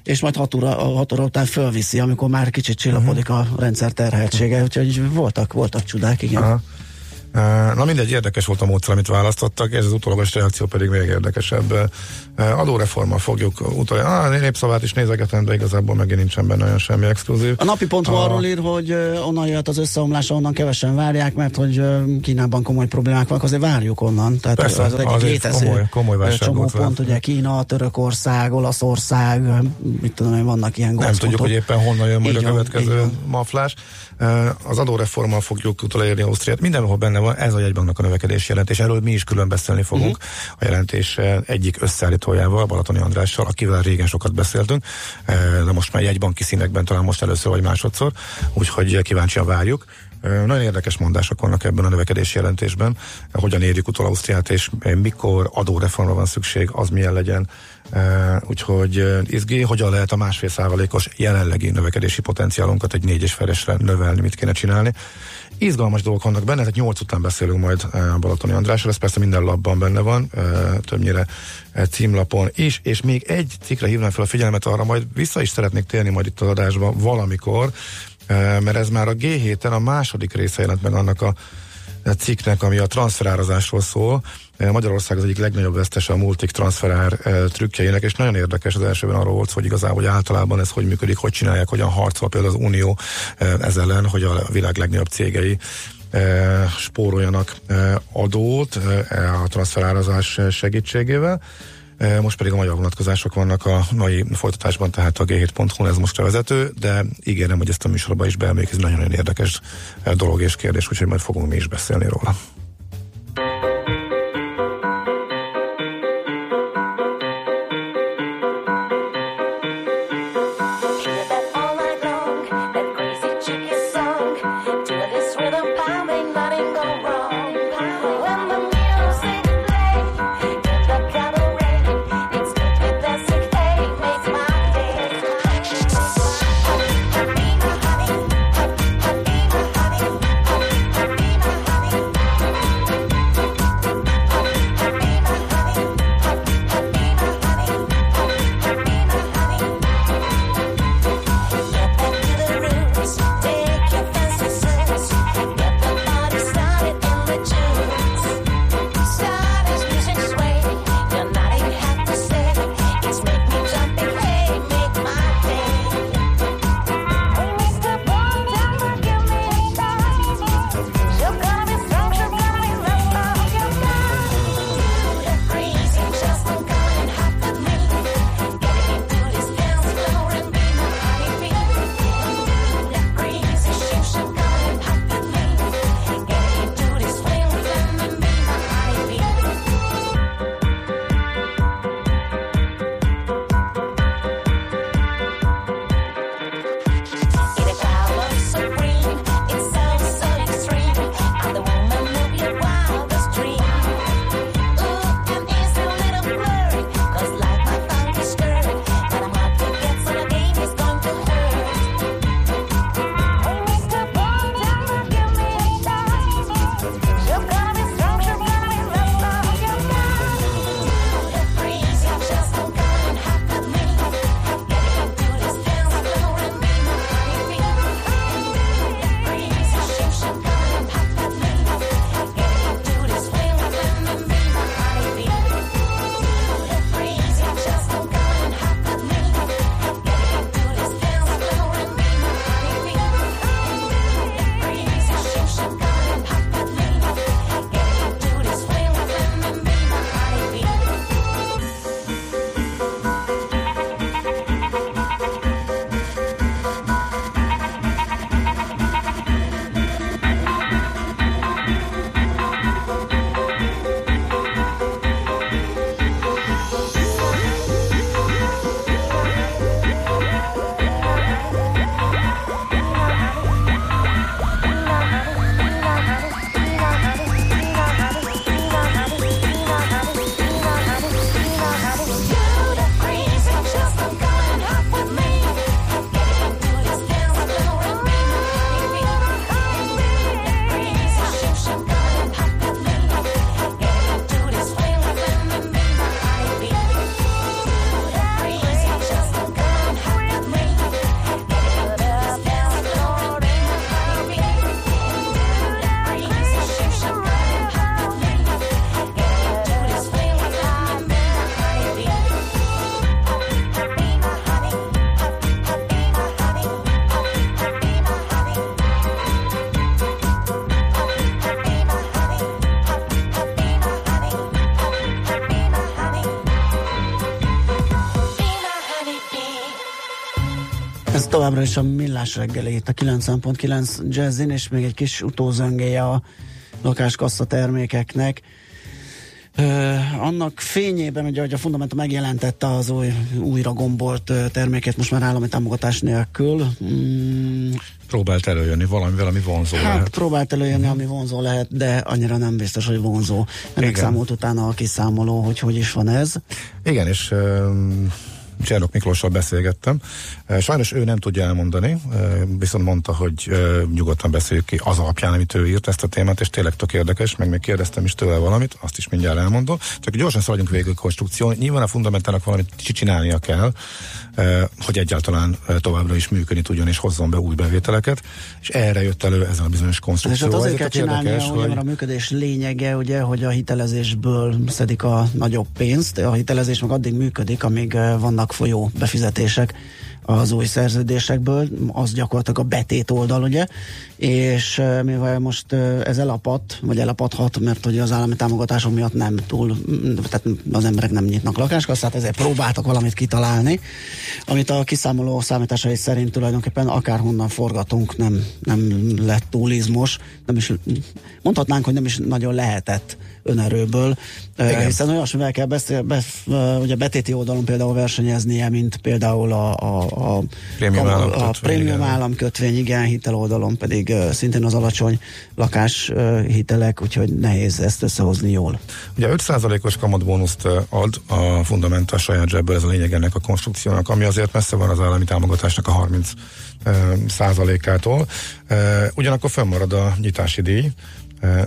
és majd hat óra, hat óra után fölviszi, amikor már kicsit csillapodik a rendszer terheltsége, úgyhogy voltak, voltak csodák, igen. Aha. Na mindegy, érdekes volt a módszer, amit választottak, és az utólagos reakció pedig még érdekesebb. Adóreformmal fogjuk utoljára. Ah, népszavát is nézegetem, de igazából megint nincsen benne olyan semmi exkluzív. A napi pont A- arról ír, hogy onnan jött az összeomlás, onnan kevesen várják, mert hogy Kínában komoly problémák vannak, azért várjuk onnan. Tehát Persze, az egy azért létező komoly- komoly csomó pont, ugye Kína, Törökország, Olaszország, mit tudom én, vannak ilyen Nem tudjuk, hogy éppen honnan jön majd a következő maflás. Az adóreformmal fogjuk utolérni Ausztriát. Mindenhol benne van ez a jegybanknak a növekedési jelentés. Erről mi is külön beszélni fogunk Mhm. a jelentés eh, egyik összeállítójával, Balatoni Andrással, akivel régen sokat beszéltünk, Eh, de most már jegybanki színekben talán most először vagy másodszor, úgyhogy kíváncsian várjuk. Ö, Nagyon érdekes mondások vannak ebben a növekedési jelentésben, hogyan érjük utol Ausztriát, és mikor adóreformra van szükség, az milyen legyen. Úgyhogy izgi, hogyan lehet a másfél százalékos jelenlegi növekedési potenciálunkat egy négy és felesre növelni, mit kéne csinálni. Izgalmas dolgok vannak benne, tehát nyolc után beszélünk majd Balatoni Andrásról, ez persze minden labban benne van, többnyire címlapon is, és még egy cikkre hívnám fel a figyelmet, arra majd vissza is szeretnék térni majd itt az adásban valamikor, mert ez már a G7-en a második része jelent meg annak a cikknek, ami a transferárazásról szól. Eh, Magyarország az egyik legnagyobb vesztese a multik transferár eh, trükkjeinek, és nagyon érdekes az elsőben arról volt, hogy igazából hogy általában ez hogy működik, hogy csinálják, hogyan harcol például az Unió eh, ez ellen, hogy a világ legnagyobb cégei spóroljanak adót a transferárazás segítségével. Most pedig a magyar vonatkozások vannak a mai folytatásban, tehát a g7.hu ez most a vezető, de ígérem, hogy ezt a műsorba is beemeljük, ez nagyon-nagyon érdekes dolog és kérdés, úgyhogy majd fogunk mi is beszélni róla. Továbbra is a millás reggeli itt a 90.9 jazzin, és még egy kis utózöngéje a lakáskassa termékeknek. Ö, annak fényében, ugye, hogy a Fundamentum megjelentette az új, újra gombolt terméket most már állami támogatás nélkül, mm, próbált előjönni valami, ami vonzó Hát lehet. próbált előjönni, ami vonzó lehet, de annyira nem biztos, hogy vonzó. Ennek Igen. számolt utána a kiszámoló, hogy hogy is van ez. Igen, és um, Csernok Miklóssal beszélgettem. Sajnos ő nem tudja elmondani, viszont mondta, hogy nyugodtan beszéljük ki az alapján, amit ő írt ezt a témát, és tényleg tök érdekes, meg még kérdeztem is tőle valamit, azt is mindjárt elmondom. Csak gyorsan szaladjunk végig a konstrukción. Nyilván a fundamentának valamit csinálnia kell, hogy egyáltalán továbbra is működni tudjon és hozzon be új bevételeket, és erre jött elő ezen a bizonyos És konstrukció. hát azért Ez kell tök csinálnia, érdekes, mert a működés lényege, ugye, hogy a hitelezésből szedik a nagyobb pénzt. A hitelezés meg addig működik, amíg vannak folyó befizetések az új szerződésekből, az gyakorlatilag a betét oldal, ugye, és mivel most ez elapadt, vagy elapadhat, mert ugye az állami támogatások miatt nem túl, tehát az emberek nem nyitnak lakáskasszát, ezért próbáltak valamit kitalálni, amit a kiszámoló számításai szerint tulajdonképpen akárhonnan forgatunk, nem, nem lett túl izmos, nem is, mondhatnánk, hogy nem is nagyon lehetett önerőből, Igen. Hiszen olyasmivel kell beszél, be, ugye betéti oldalon például versenyeznie, mint például a, a, a, Prémium a, a államkötvény, prémium igen. államkötvény, igen, hitel oldalon pedig szintén az alacsony lakás hitelek, úgyhogy nehéz ezt összehozni jól. Ugye 5%-os kamatbónuszt ad a Fundamenta saját zsebből, ez a lényeg ennek a konstrukciónak, ami azért messze van az állami támogatásnak a 30 ö, százalékától. Ugyanakkor fönnmarad a nyitási díj,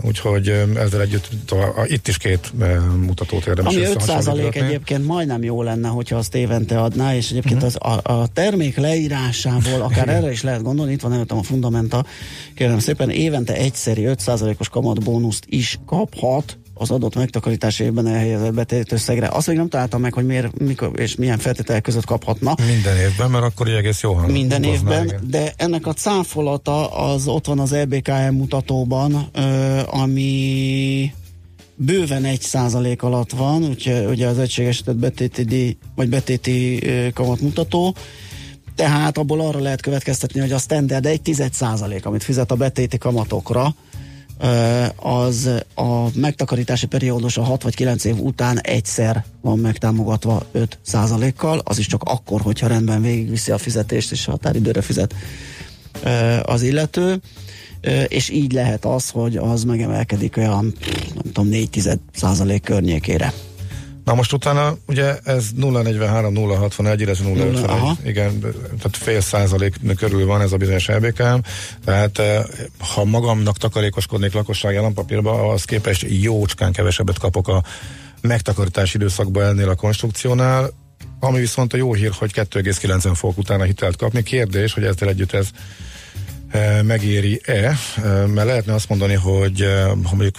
úgyhogy ö, ezzel együtt tovább, itt is két ö, mutatót érdemes Ami 5 összehasonlítani. egyébként majdnem jó lenne, hogyha azt évente adná, és egyébként az, a, a termék leírásából akár erre is lehet gondolni, itt van előttem a fundamenta, kérem szépen, évente egyszeri 5%-os kamatbónuszt is kaphat az adott megtakarítási évben elhelyezett betét összegre. Azt még nem találtam meg, hogy miért, mikor és milyen feltételek között kaphatna. Minden évben, mert akkor így egész jó hang- Minden évben, igen. de ennek a cáfolata az ott van az EBKM mutatóban, ö, ami bőven egy százalék alatt van, úgyhogy ugye az egységesített betéti díj, vagy betéti kamatmutató, tehát abból arra lehet következtetni, hogy a standard egy tized százalék, amit fizet a betéti kamatokra, az a megtakarítási periódus a 6 vagy 9 év után egyszer van megtámogatva 5 százalékkal, az is csak akkor, hogyha rendben végigviszi a fizetést és határidőre fizet az illető, és így lehet az, hogy az megemelkedik olyan, nem tudom, 4 százalék környékére. Na most utána ugye ez 0,43, 0,61, illetve 0,51, Aha. igen, tehát fél százalék körül van ez a bizonyos LBKM, tehát eh, ha magamnak takarékoskodnék lakossági állampapírba, az képest jócskán kevesebbet kapok a megtakarítási időszakban ennél a konstrukciónál, ami viszont a jó hír, hogy 2,90 fok utána hitelt kapni. Kérdés, hogy ezzel együtt ez megéri-e, mert lehetne azt mondani, hogy ha mondjuk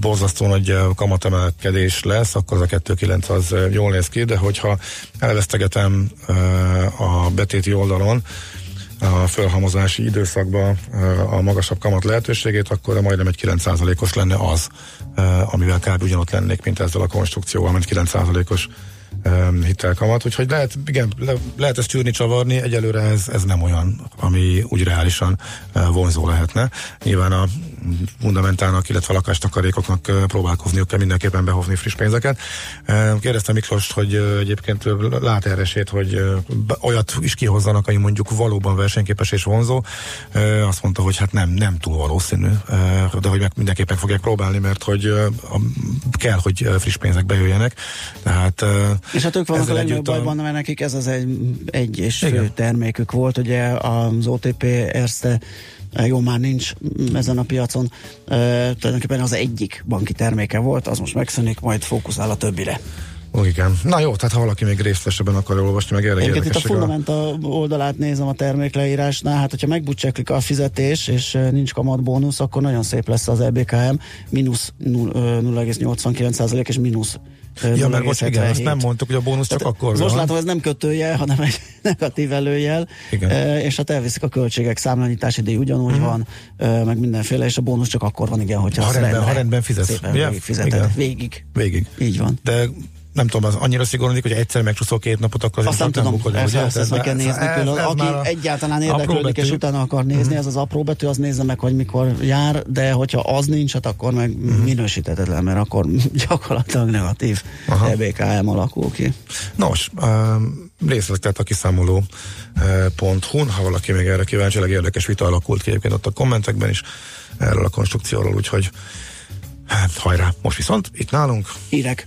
borzasztó nagy kamatemelkedés lesz, akkor az a 2,9 az jól néz ki, de hogyha elvesztegetem a betéti oldalon a felhamozási időszakban a magasabb kamat lehetőségét, akkor majdnem egy 9%-os lenne az, amivel kb. ugyanott lennék, mint ezzel a konstrukcióval, mint 9%-os um, hitelkamat, úgyhogy lehet, igen, le, lehet ezt csűrni, csavarni, egyelőre ez, ez nem olyan, ami úgy reálisan vonzó lehetne. Nyilván a fundamentának, illetve a lakástakarékoknak uh, próbálkozniuk kell mindenképpen behozni friss pénzeket. Kérdeztem Miklós, hogy egyébként lát erre esélyt, hogy olyat is kihozzanak, ami mondjuk valóban versenyképes és vonzó. Azt mondta, hogy hát nem, nem túl valószínű, de hogy meg mindenképpen fogják próbálni, mert hogy kell, hogy friss pénzek bejöjjenek. Tehát És hát ők vannak a legnagyobb bajban, mert nekik ez az egy, egy és fő termékük volt, ugye az OTP Erste eh, jó, már nincs ezen a piacon, e, tulajdonképpen az egyik banki terméke volt, az most megszűnik, majd fókuszál a többire. Igen. Na jó, tehát ha valaki még részletesebben akar olvasni, meg erre Egyébként itt a érdekesség a... Fundamenta oldalát nézem a termékleírásnál, hát hogyha megbutcseklik a fizetés, és eh, nincs kamatbónusz, akkor nagyon szép lesz az EBKM, mínusz null- ö, 0,89% és mínusz Ja, mert most igen, 0,77. azt nem mondtuk, hogy a bónusz csak Tehát akkor Most van. látom, ez nem kötőjel, hanem egy negatív előjel, Igen. e, és hát elviszik a költségek, számlanyítási díj ugyanúgy Mhm. van, e, meg mindenféle, és a bónusz csak akkor van, igen, hogyha Ha rendben- rendben, ha rendben fizetsz, Szépen ugye? végig fizeted, Igen. végig. Végig. Így van. De nem tudom, az annyira szigorúdik, hogy egyszer megcsúszol két napot, akkor Azt nem tudom, bukodni, ezt, ezt, ezt meg kell nézni ez- külön. ez Aki a egyáltalán érdeklődik és utána akar nézni, ez az apró betű, az nézze meg, hogy mikor jár, de hogyha az nincs, hát akkor meg minősítetetlen, mert akkor gyakorlatilag negatív Aha. EBKM alakul ki. Nos, um, részletet a kiszámoló uh, pont hun, ha valaki még erre kíváncsi, érdekes vita alakult ki egyébként ott a kommentekben is erről a konstrukcióról, úgyhogy hát, hajrá, most viszont itt nálunk Hírek.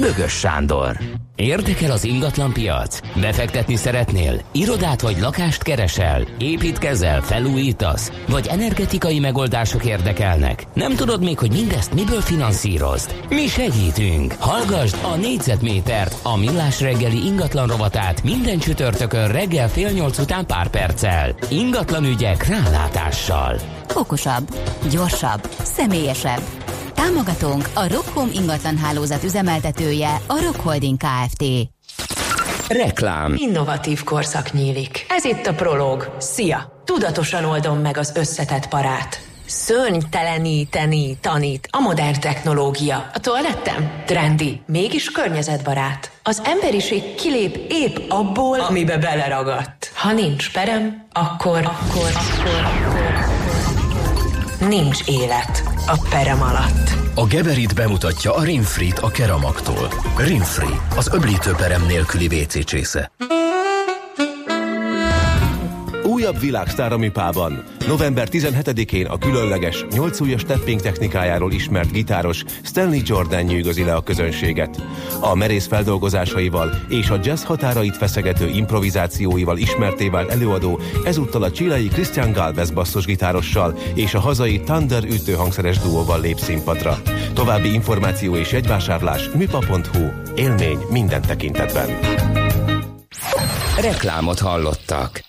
Bögös Sándor. Érdekel az ingatlan piac? Befektetni szeretnél? Irodát vagy lakást keresel? Építkezel? Felújítasz? Vagy energetikai megoldások érdekelnek? Nem tudod még, hogy mindezt miből finanszírozd? Mi segítünk! Hallgasd a négyzetmétert, a millás reggeli ingatlan rovatát minden csütörtökön reggel fél nyolc után pár perccel. Ingatlan ügyek rálátással. Okosabb, gyorsabb, személyesebb. Támogatónk a Rockholm ingatlan hálózat üzemeltetője, a Rock Holding Kft. Reklám. Innovatív korszak nyílik. Ez itt a prológ. Szia! Tudatosan oldom meg az összetett parát. Szörnyteleníteni tanít a modern technológia. A toalettem? Trendi, mégis környezetbarát. Az emberiség kilép épp abból, amibe beleragadt. Ha nincs perem, akkor, akkor, akkor, akkor nincs élet a perem alatt. A Geberit bemutatja a Rinfrit a Keramaktól. Rinfri, az öblítőperem nélküli WC csésze. Újabb világsztár a Mipában. November 17-én a különleges, 8 ujjas tapping technikájáról ismert gitáros Stanley Jordan nyűgözi le a közönséget. A merész feldolgozásaival és a jazz határait feszegető improvizációival ismerté vált előadó ezúttal a csilei Christian Galvez basszusgitárossal és a hazai Thunder ütőhangszeres duóval lép színpadra. További információ és jegyvásárlás mipa.hu. Élmény minden tekintetben. Reklámot hallottak.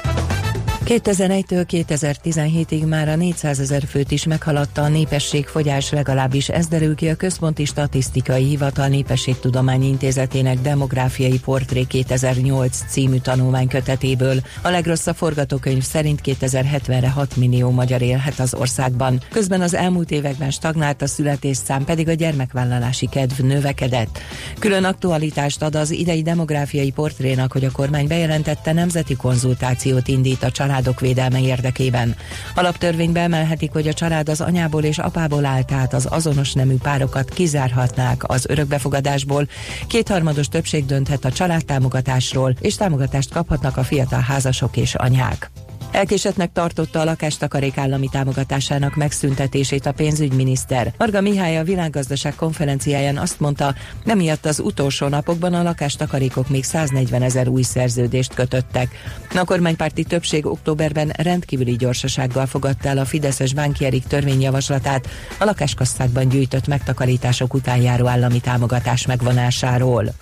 2001-től 2017-ig már a 400 ezer főt is meghaladta a népességfogyás, legalábbis ez derül ki a Központi Statisztikai Hivatal Népességtudományi Intézetének Demográfiai Portré 2008 című tanulmánykötetéből. A legrosszabb forgatókönyv szerint 2070-re 6 millió magyar élhet az országban. Közben az elmúlt években stagnált a születésszám, pedig a gyermekvállalási kedv növekedett. Külön aktualitást ad az idei demográfiai portrénak, hogy a kormány bejelentette nemzeti konzultációt indít a családok védelme érdekében. Alaptörvénybe emelhetik, hogy a család az anyából és apából áll, tehát az azonos nemű párokat kizárhatnák az örökbefogadásból. Kétharmados többség dönthet a családtámogatásról, és támogatást kaphatnak a fiatal házasok és anyák. Elkésetnek tartotta a lakástakarék állami támogatásának megszüntetését a pénzügyminiszter. Marga Mihály a világgazdaság konferenciáján azt mondta, emiatt az utolsó napokban a lakástakarékok még 140 ezer új szerződést kötöttek. A kormánypárti többség októberben rendkívüli gyorsasággal fogadta el a Fideszes Bánkierik törvényjavaslatát a lakáskasszákban gyűjtött megtakarítások után járó állami támogatás megvonásáról.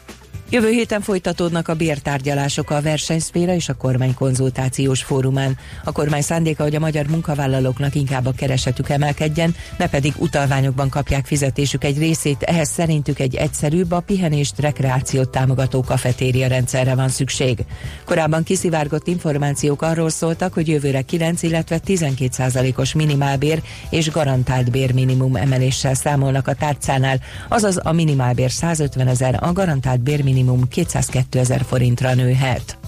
Jövő héten folytatódnak a bértárgyalások a versenyszféra és a kormány konzultációs fórumán. A kormány szándéka, hogy a magyar munkavállalóknak inkább a keresetük emelkedjen, ne pedig utalványokban kapják fizetésük egy részét, ehhez szerintük egy egyszerűbb, a pihenést, rekreációt támogató kafetéria rendszerre van szükség. Korábban kiszivárgott információk arról szóltak, hogy jövőre 9, illetve 12 százalékos minimálbér és garantált bérminimum emeléssel számolnak a tárcánál, azaz a minimálbér 150 ezer, a garantált bérminimum minimum 202 ezer forintra nőhet.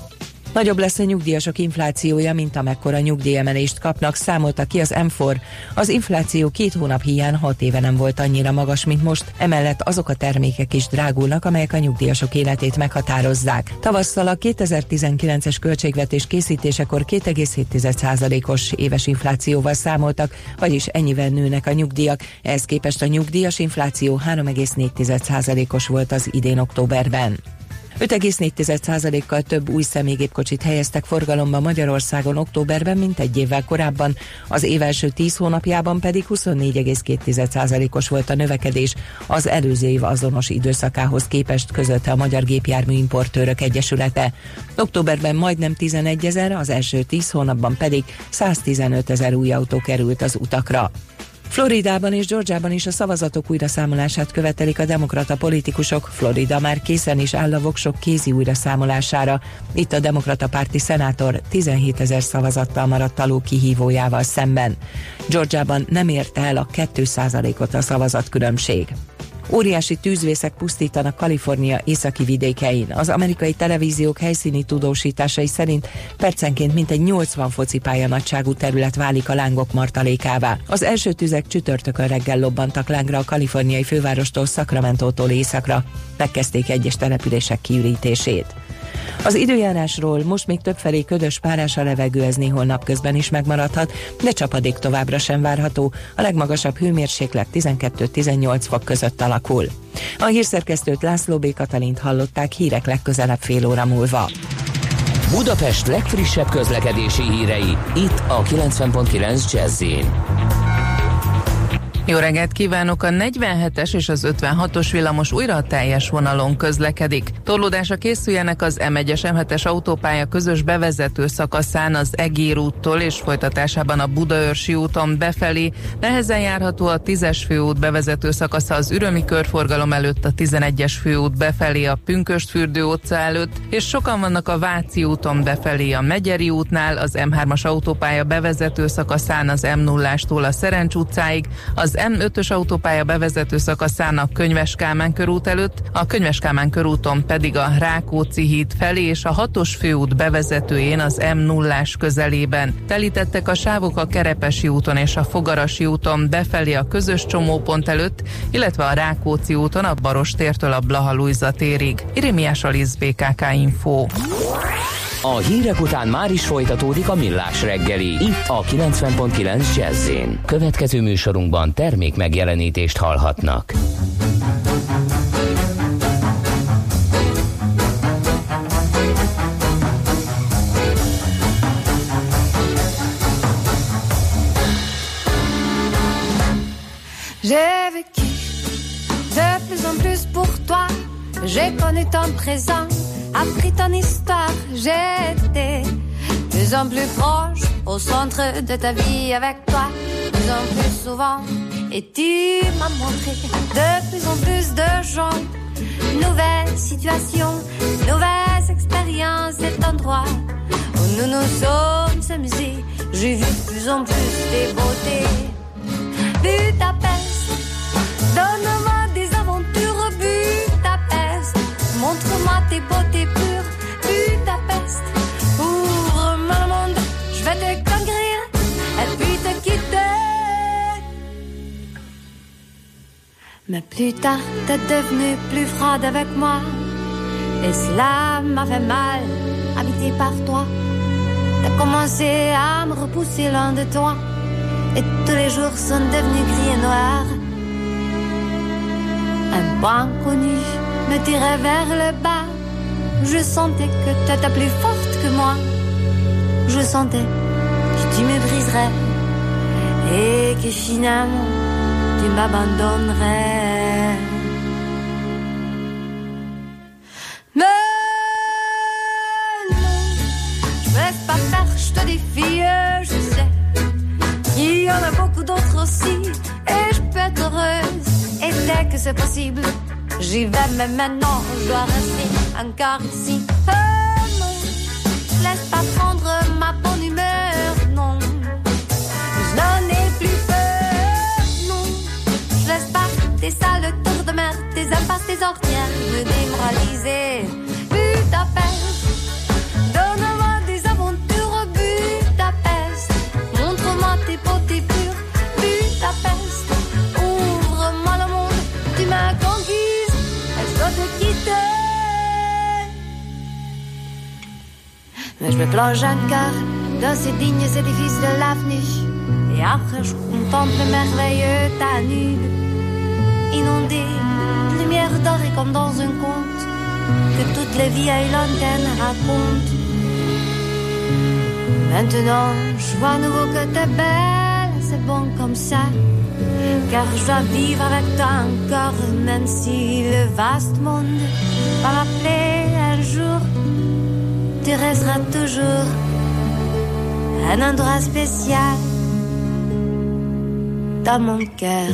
Nagyobb lesz a nyugdíjasok inflációja, mint amekkora nyugdíjemelést kapnak, számolta ki az M4. Az infláció két hónap hiány hat éve nem volt annyira magas, mint most, emellett azok a termékek is drágulnak, amelyek a nyugdíjasok életét meghatározzák. Tavasszal a 2019-es költségvetés készítésekor 2,7%-os éves inflációval számoltak, vagyis ennyivel nőnek a nyugdíjak, ehhez képest a nyugdíjas infláció 3,4%-os volt az idén októberben. 5,4%-kal több új személygépkocsit helyeztek forgalomba Magyarországon októberben, mint egy évvel korábban. Az év első 10 hónapjában pedig 24,2%-os volt a növekedés az előző év azonos időszakához képest közölte a Magyar Gépjármű Importőrök Egyesülete. Októberben majdnem 11 ezer, az első 10 hónapban pedig 115 ezer új autó került az utakra. Floridában és Georgiában is a szavazatok újraszámolását követelik a demokrata politikusok. Florida már készen is áll a voksok kézi újraszámolására. Itt a demokrata párti szenátor 17 ezer szavazattal maradt alul kihívójával szemben. Georgiában nem érte el a 2 ot a szavazatkülönbség. Óriási tűzvészek pusztítanak Kalifornia északi vidékein. Az amerikai televíziók helyszíni tudósításai szerint percenként mintegy 80 focipálya nagyságú terület válik a lángok martalékává. Az első tüzek csütörtökön reggel lobbantak lángra a kaliforniai fővárostól Sacramento-tól északra. Megkezdték egyes települések kiürítését. Az időjárásról most még többfelé ködös párás a levegő, ez néhol napközben is megmaradhat, de csapadék továbbra sem várható. A legmagasabb hőmérséklet 12-18 fok között alakul. A hírszerkesztőt László B. Katalint hallották hírek legközelebb fél óra múlva. Budapest legfrissebb közlekedési hírei, itt a 90.9 jazz jó reggelt kívánok! A 47-es és az 56-os villamos újra a teljes vonalon közlekedik. Torlódásra készüljenek az M1-es M7-es autópálya közös bevezető szakaszán az Egér úttól és folytatásában a Budaörsi úton befelé. Nehezen járható a 10-es főút bevezető szakasza az Ürömi körforgalom előtt, a 11-es főút befelé a Pünköstfürdő utca előtt, és sokan vannak a Váci úton befelé a Megyeri útnál, az M3-as autópálya bevezető szakaszán az M0-ástól a Szerencs utcáig, az M5-ös autópálya bevezető szakaszán a Könyves Kálmán körút előtt, a Könyves Kálmán körúton pedig a Rákóczi híd felé és a 6-os főút bevezetőjén az M0-ás közelében. Telítettek a sávok a Kerepesi úton és a Fogarasi úton befelé a közös csomópont előtt, illetve a Rákóczi úton a Baros tértől a Blaha Lujza térig. Irimiás Alisz BKK Info. A hírek után már is folytatódik a millás reggeli. Itt a 90.9 jazz Következő műsorunkban termék megjelenítést hallhatnak. J'ai vécu de plus en plus pour toi. J'ai connu ton présent appris ton histoire, j'étais plus en plus proche au centre de ta vie avec toi, plus en plus souvent. Et tu m'as montré de plus en plus de gens, nouvelles situations, nouvelles expériences cet endroit où nous nous sommes amusés. J'ai vu de plus en plus tes beautés. Donne-moi des tes beautés pures, Budapest. Ouvre-moi le monde, je vais te conquérir et puis te quitter. Mais plus tard, t'es devenue plus froide avec moi. Et cela m'a fait mal, habité par toi. T'as commencé à me repousser loin de toi. Et tous les jours sont devenus gris et noirs. Un point connu me tirait vers le bas. Je sentais que étais plus forte que moi. Je sentais que tu me briserais et que finalement tu m'abandonnerais. Mais non, je me laisse pas faire, je te défie, je sais. Il y en a beaucoup d'autres aussi, et je peux être heureuse. Et dès que c'est possible, j'y vais, mais maintenant je dois rester encore ici. Oh non, laisse pas prendre ma bonne humeur, non. Je n'en ai plus peur, non. Je laisse pas tes sales tours de mer, tes impasses, tes ornières me démoraliser. Budapest, je me plonge encore dans ces dignes édifices de l'avenue. Et après, je contemple le merveilleux Danube, inondé de lumière dorée comme dans un conte. que toutes les vieilles lanternes racontent. Maintenant, je vois à nouveau que t'es belle, c'est bon comme ça. Car je dois vivre avec toi encore, même si le vaste monde va m'appeler un jour. Tu resteras toujours un endroit spécial dans mon cœur.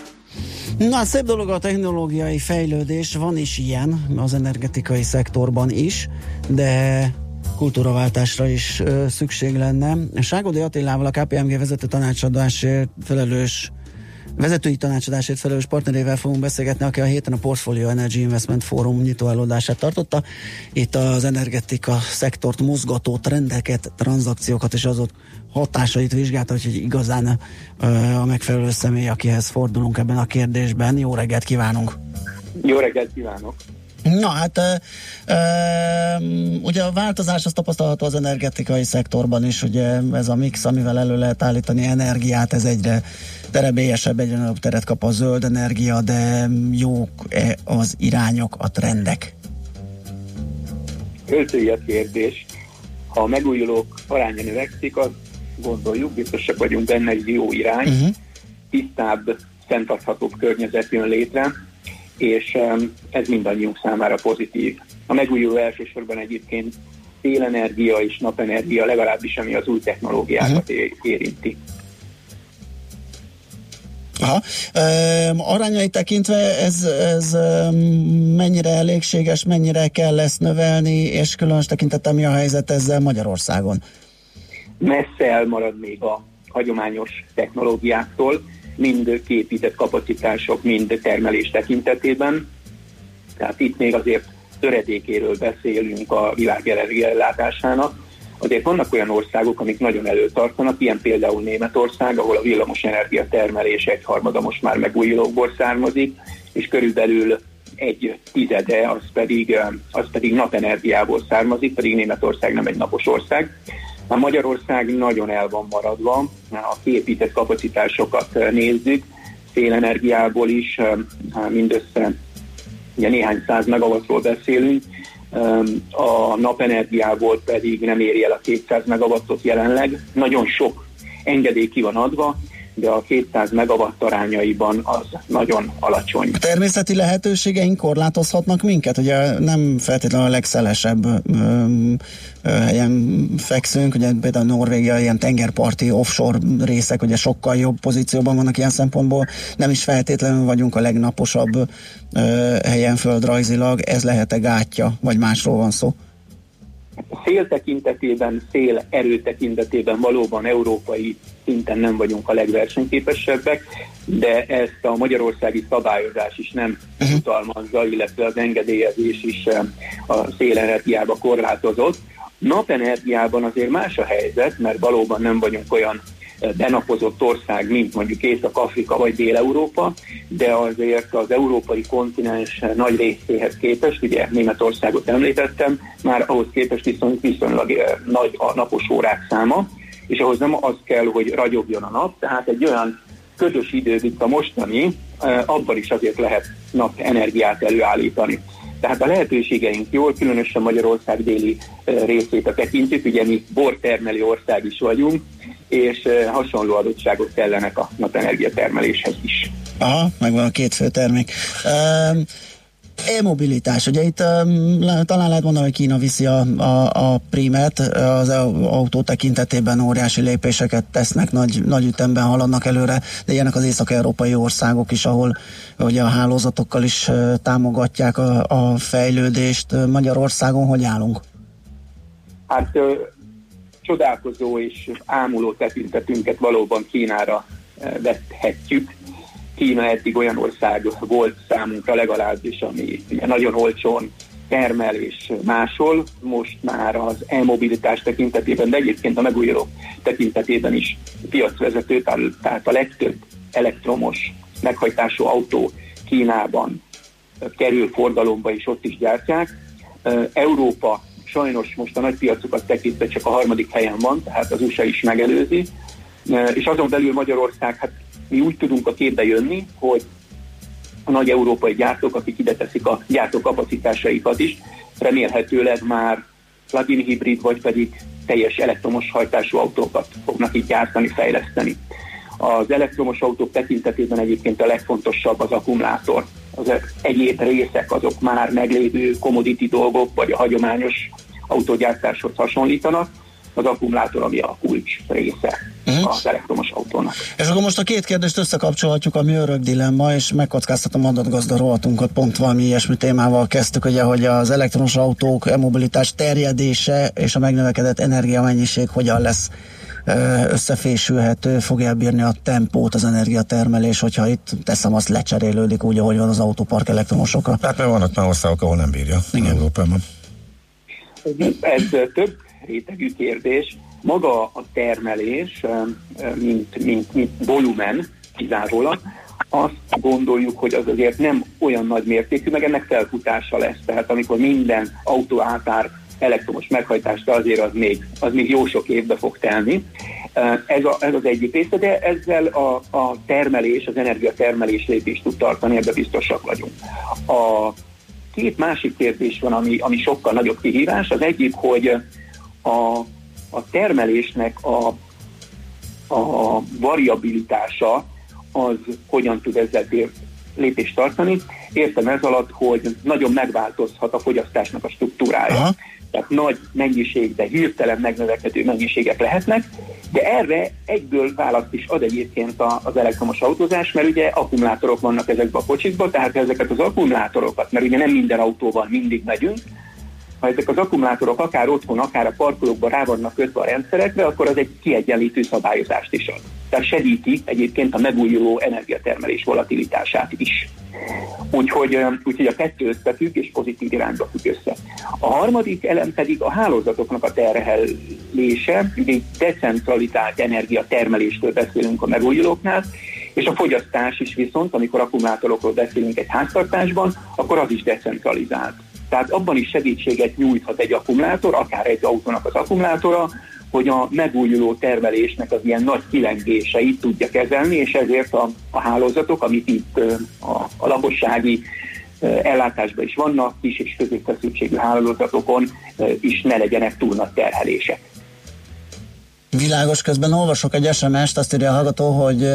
Na, szép dolog a technológiai fejlődés, van is ilyen az energetikai szektorban is, de kultúraváltásra is ö, szükség lenne. Ságodi Attilával, a KPMG vezető tanácsadásért felelős vezetői tanácsadásért felelős partnerével fogunk beszélgetni, aki a héten a Portfolio Energy Investment Forum nyitóelődását tartotta. Itt az energetika szektort mozgató trendeket, tranzakciókat és azok hatásait vizsgálta, hogy igazán a megfelelő személy, akihez fordulunk ebben a kérdésben. Jó reggelt kívánunk! Jó reggelt kívánok! Na hát, e, e, ugye a változás az tapasztalható az energetikai szektorban is, ugye ez a mix, amivel elő lehet állítani energiát, ez egyre terebélyesebb, egyre nagyobb teret kap a zöld energia, de jók-e az irányok, a trendek? Öltői a kérdés. Ha a megújulók aránya növekszik, az gondoljuk, biztosak vagyunk benne, egy jó irány. Uh-huh. Tisztább, fenntarthatóbb környezet jön létre, és ez mindannyiunk számára pozitív. A megújuló elsősorban egyébként szélenergia és napenergia, legalábbis ami az új technológiákat uh-huh. érinti. Aha. Um, arányai tekintve ez, ez mennyire elégséges, mennyire kell ezt növelni, és különös tekintettel mi a helyzet ezzel Magyarországon? Messze elmarad még a hagyományos technológiáktól, mind képített kapacitások, mind termelés tekintetében. Tehát itt még azért töredékéről beszélünk a világ ellátásának. Azért vannak olyan országok, amik nagyon előtartanak, ilyen például Németország, ahol a villamosenergia termelés egyharmada most már megújulókból származik, és körülbelül egy tizede az pedig, az pedig napenergiából származik, pedig Németország nem egy napos ország. A Magyarország nagyon el van maradva, a kiépített kapacitásokat nézzük, szélenergiából is mindössze ugye néhány száz megawattról beszélünk, a napenergiából pedig nem éri el a 200 megawattot jelenleg. Nagyon sok engedély ki van adva, de a 200 megawatt arányaiban az nagyon alacsony. Természeti lehetőségeink korlátozhatnak minket? Ugye nem feltétlenül a legszelesebb helyen fekszünk, ugye például Norvégia ilyen tengerparti offshore részek, ugye sokkal jobb pozícióban vannak ilyen szempontból, nem is feltétlenül vagyunk a legnaposabb ö, helyen földrajzilag, ez lehet-e gátja, vagy másról van szó? Szél tekintetében, szél erő tekintetében valóban európai szinten nem vagyunk a legversenyképesebbek, de ezt a magyarországi szabályozás is nem utalmazza, illetve az engedélyezés is a szélenergiába korlátozott. Napenergiában azért más a helyzet, mert valóban nem vagyunk olyan benapozott ország, mint mondjuk Észak-Afrika vagy Dél-Európa, de azért az európai kontinens nagy részéhez képest, ugye Németországot említettem, már ahhoz képest viszont viszonylag nagy a napos órák száma, és ahhoz nem az kell, hogy ragyogjon a nap, tehát egy olyan ködös idő, mint a mostani, abban is azért lehet napenergiát előállítani. Tehát a lehetőségeink jól, különösen Magyarország déli részét a tekintjük, ugye mi bortermelő ország is vagyunk, és hasonló adottságok kellenek a napenergia termeléshez is. Aha, megvan a két fő termék. Um, E-mobilitás, ugye itt um, talán lehet mondani, hogy Kína viszi a, a, a primet, az autó tekintetében óriási lépéseket tesznek, nagy, nagy ütemben haladnak előre, de ilyenek az észak-európai országok is, ahol ugye a hálózatokkal is uh, támogatják a, a fejlődést. Magyarországon hogy állunk? Hát csodálkozó és ámuló tekintetünket valóban Kínára ö, vethetjük. Kína eddig olyan ország volt számunkra legalábbis, ami nagyon olcsón termel és másol, most már az e-mobilitás tekintetében, de egyébként a megújuló tekintetében is piacvezető, tehát- a legtöbb elektromos meghajtású autó Kínában ö, kerül forgalomba, és ott is gyártják. Ö, Európa sajnos most a nagy piacokat tekintve csak a harmadik helyen van, tehát az USA is megelőzi, Ö, és azon belül Magyarország, hát mi úgy tudunk a képbe jönni, hogy a nagy európai gyártók, akik ide teszik a gyártókapacitásaikat is, remélhetőleg már plug-in hibrid, vagy pedig teljes elektromos hajtású autókat fognak itt gyártani, fejleszteni. Az elektromos autók tekintetében egyébként a legfontosabb az akkumulátor. Az egyéb részek azok már meglévő commodity dolgok, vagy a hagyományos autógyártáshoz hasonlítanak. Az akkumulátor, ami a kulcs része uh-huh. az elektromos autónak. És akkor most a két kérdést összekapcsolhatjuk, ami örök dilemma, és megkockáztatom adatgazda rovatunkat, pont valami ilyesmi témával kezdtük, ugye, hogy az elektromos autók, e-mobilitás terjedése és a megnövekedett energiamennyiség hogyan lesz összefésülhető, fogja bírni a tempót az energiatermelés, hogyha itt teszem azt lecserélődik úgy, ahogy van az autópark elektromosokra. Hát mert vannak már országok, ahol nem bírja Igen. Európában. Ez több rétegű kérdés. Maga a termelés, mint, mint, mint volumen kizárólag, azt gondoljuk, hogy az azért nem olyan nagy mértékű, meg ennek felfutása lesz. Tehát amikor minden autó átár elektromos meghajtásra, azért az még, az még jó sok évbe fog telni. Ez, a, ez az egyik része, de ezzel a, a termelés, az energiatermelés lépést tud tartani, ebbe biztosak vagyunk. A két másik kérdés van, ami, ami sokkal nagyobb kihívás. Az egyik, hogy a, a termelésnek a, a variabilitása az hogyan tud ezzel lépést tartani. Értem ez alatt, hogy nagyon megváltozhat a fogyasztásnak a struktúrája. Aha. Tehát nagy mennyiség, de hirtelen megnövekedő mennyiségek lehetnek, de erre egyből választ is ad egyébként az elektromos autózás, mert ugye akkumulátorok vannak ezekben a kocsikban, tehát ezeket az akkumulátorokat, mert ugye nem minden autóval mindig megyünk, ha ezek az akkumulátorok akár otthon, akár a parkolókban rá vannak kötve a rendszerekre, akkor az egy kiegyenlítő szabályozást is ad. Tehát segíti egyébként a megújuló energiatermelés volatilitását is. Úgyhogy, úgyhogy a kettő összefügg és pozitív irányba függ össze. A harmadik elem pedig a hálózatoknak a terhelése, ugye decentralizált energiatermeléstől beszélünk a megújulóknál, és a fogyasztás is viszont, amikor akkumulátorokról beszélünk egy háztartásban, akkor az is decentralizált. Tehát abban is segítséget nyújthat egy akkumulátor, akár egy autónak az akkumulátora, hogy a megújuló termelésnek az ilyen nagy kilengéseit tudja kezelni, és ezért a, a hálózatok, amit itt a, a lakossági ellátásban is vannak, kis és középfeszültségű hálózatokon is ne legyenek túl nagy terhelések. Világos, közben olvasok egy SMS-t, azt írja a hallgató, hogy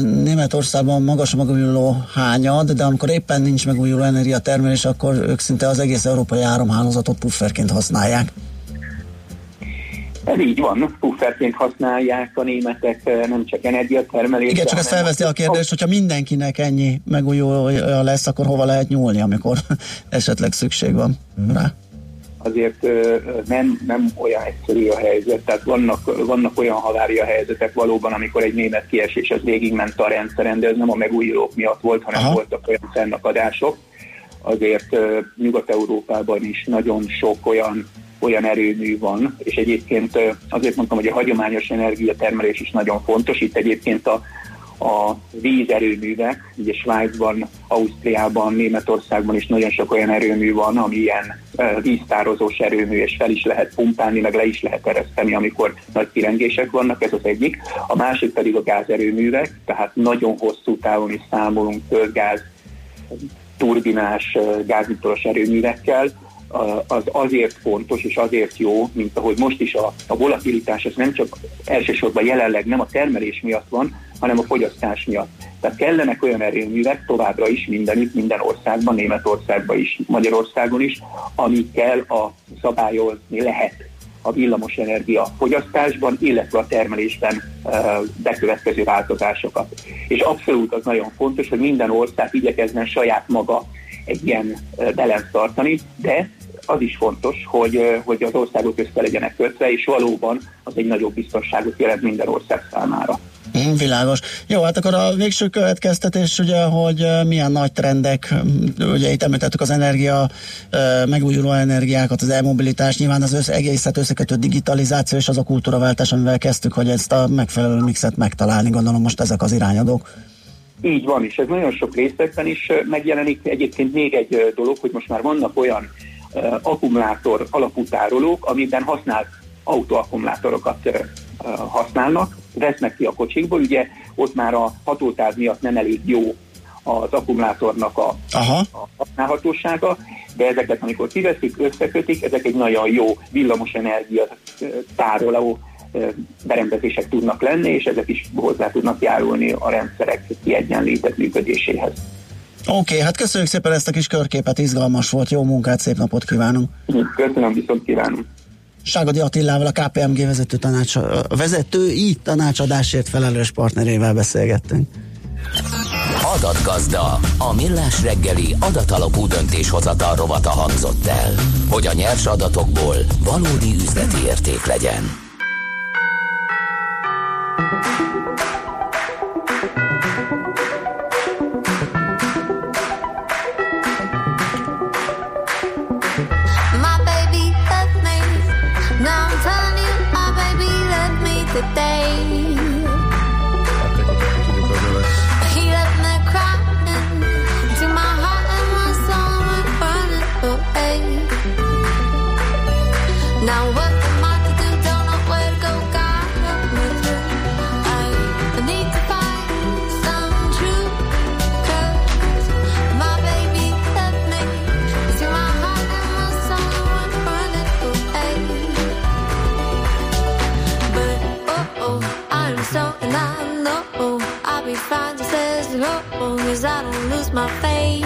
Németországban magas a megújuló hányad, de amikor éppen nincs megújuló energiatermelés, akkor ők szinte az egész európai áramhálózatot pufferként használják. Ez így van, pufferként használják a németek ö, nem csak energiatermelésre. Igen, csak ezt felveszi a kérdést, hogyha mindenkinek ennyi megújulója lesz, akkor hova lehet nyúlni, amikor esetleg szükség van rá? azért ö, nem, nem olyan egyszerű a helyzet, tehát vannak, vannak olyan havária helyzetek valóban, amikor egy német kiesés az végigment a rendszeren, de ez nem a megújulók miatt volt, hanem Aha. voltak olyan fennakadások. Azért ö, Nyugat-Európában is nagyon sok olyan olyan erőmű van, és egyébként azért mondtam, hogy a hagyományos energiatermelés is nagyon fontos. Itt egyébként a, a vízerőművek, ugye Svájcban, Ausztriában, Németországban is nagyon sok olyan erőmű van, ami ilyen víztározós erőmű, és fel is lehet pumpálni, meg le is lehet ereszteni, amikor nagy kirengések vannak, ez az egyik. A másik pedig a gázerőművek, tehát nagyon hosszú távon is számolunk földgáz turbinás, gázmitoros erőművekkel, az azért fontos és azért jó, mint ahogy most is a, a volatilitás, ez nem csak elsősorban jelenleg nem a termelés miatt van, hanem a fogyasztás miatt. Tehát kellenek olyan erőművek továbbra is mindenütt, minden országban, Németországban is, Magyarországon is, amikkel a szabályozni lehet a villamosenergia fogyasztásban, illetve a termelésben bekövetkező változásokat. És abszolút az nagyon fontos, hogy minden ország igyekezzen saját maga egy ilyen balansz tartani, de az is fontos, hogy, hogy az országok össze legyenek kötve, és valóban az egy nagyobb biztonságot jelent minden ország számára. Mm, világos. Jó, hát akkor a végső következtetés ugye, hogy milyen nagy trendek, ugye itt említettük az energia, megújuló energiákat, az elmobilitás, nyilván az össze, egészet összekötő digitalizáció és az a kultúraváltás, amivel kezdtük, hogy ezt a megfelelő mixet megtalálni, gondolom most ezek az irányadók. Így van, és ez nagyon sok részekben is megjelenik. Egyébként még egy dolog, hogy most már vannak olyan akkumulátor alapú tárolók, amiben használt autóakkumulátorokat használnak, vesznek ki a kocsikból, ugye ott már a hatótáv miatt nem elég jó az akkumulátornak a, Aha. a használhatósága, de ezeket, amikor kiveszik, összekötik, ezek egy nagyon jó villamosenergia tároló berendezések tudnak lenni, és ezek is hozzá tudnak járulni a rendszerek kiegyenlített működéséhez. Oké, okay, hát köszönjük szépen ezt a kis körképet, izgalmas volt, jó munkát, szép napot kívánunk. Köszönöm, viszont kívánom. Ságadi Attilával, a KPMG vezető tanács, vezetői tanácsadásért felelős partnerével beszélgettünk. Adatgazda, a millás reggeli adatalapú döntéshozatal rovata hangzott el, hogy a nyers adatokból valódi üzleti érték legyen. that they cause I don't lose my faith.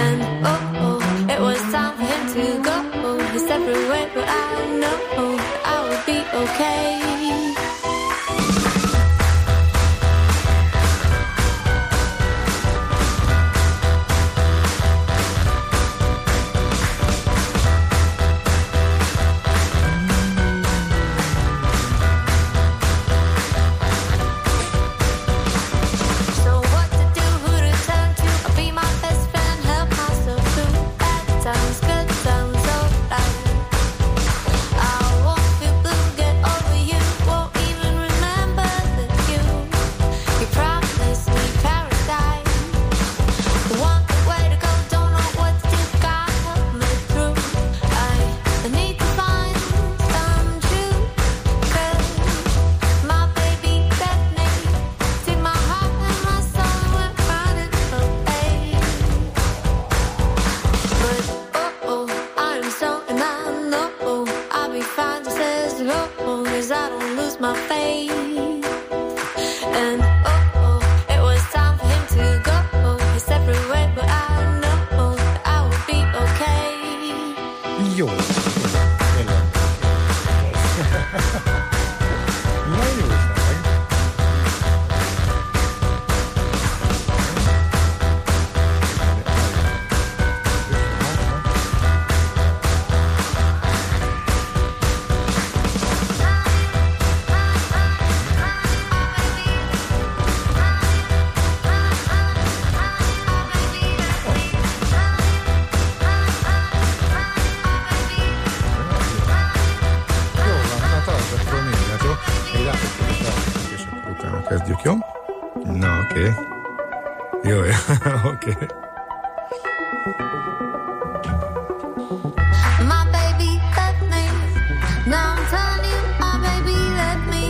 And oh, oh, it was time for him to go his separate way, but I know I'll be okay. kezdjük, jó? Na, oké. Okay. Jó, jó, oké. Okay.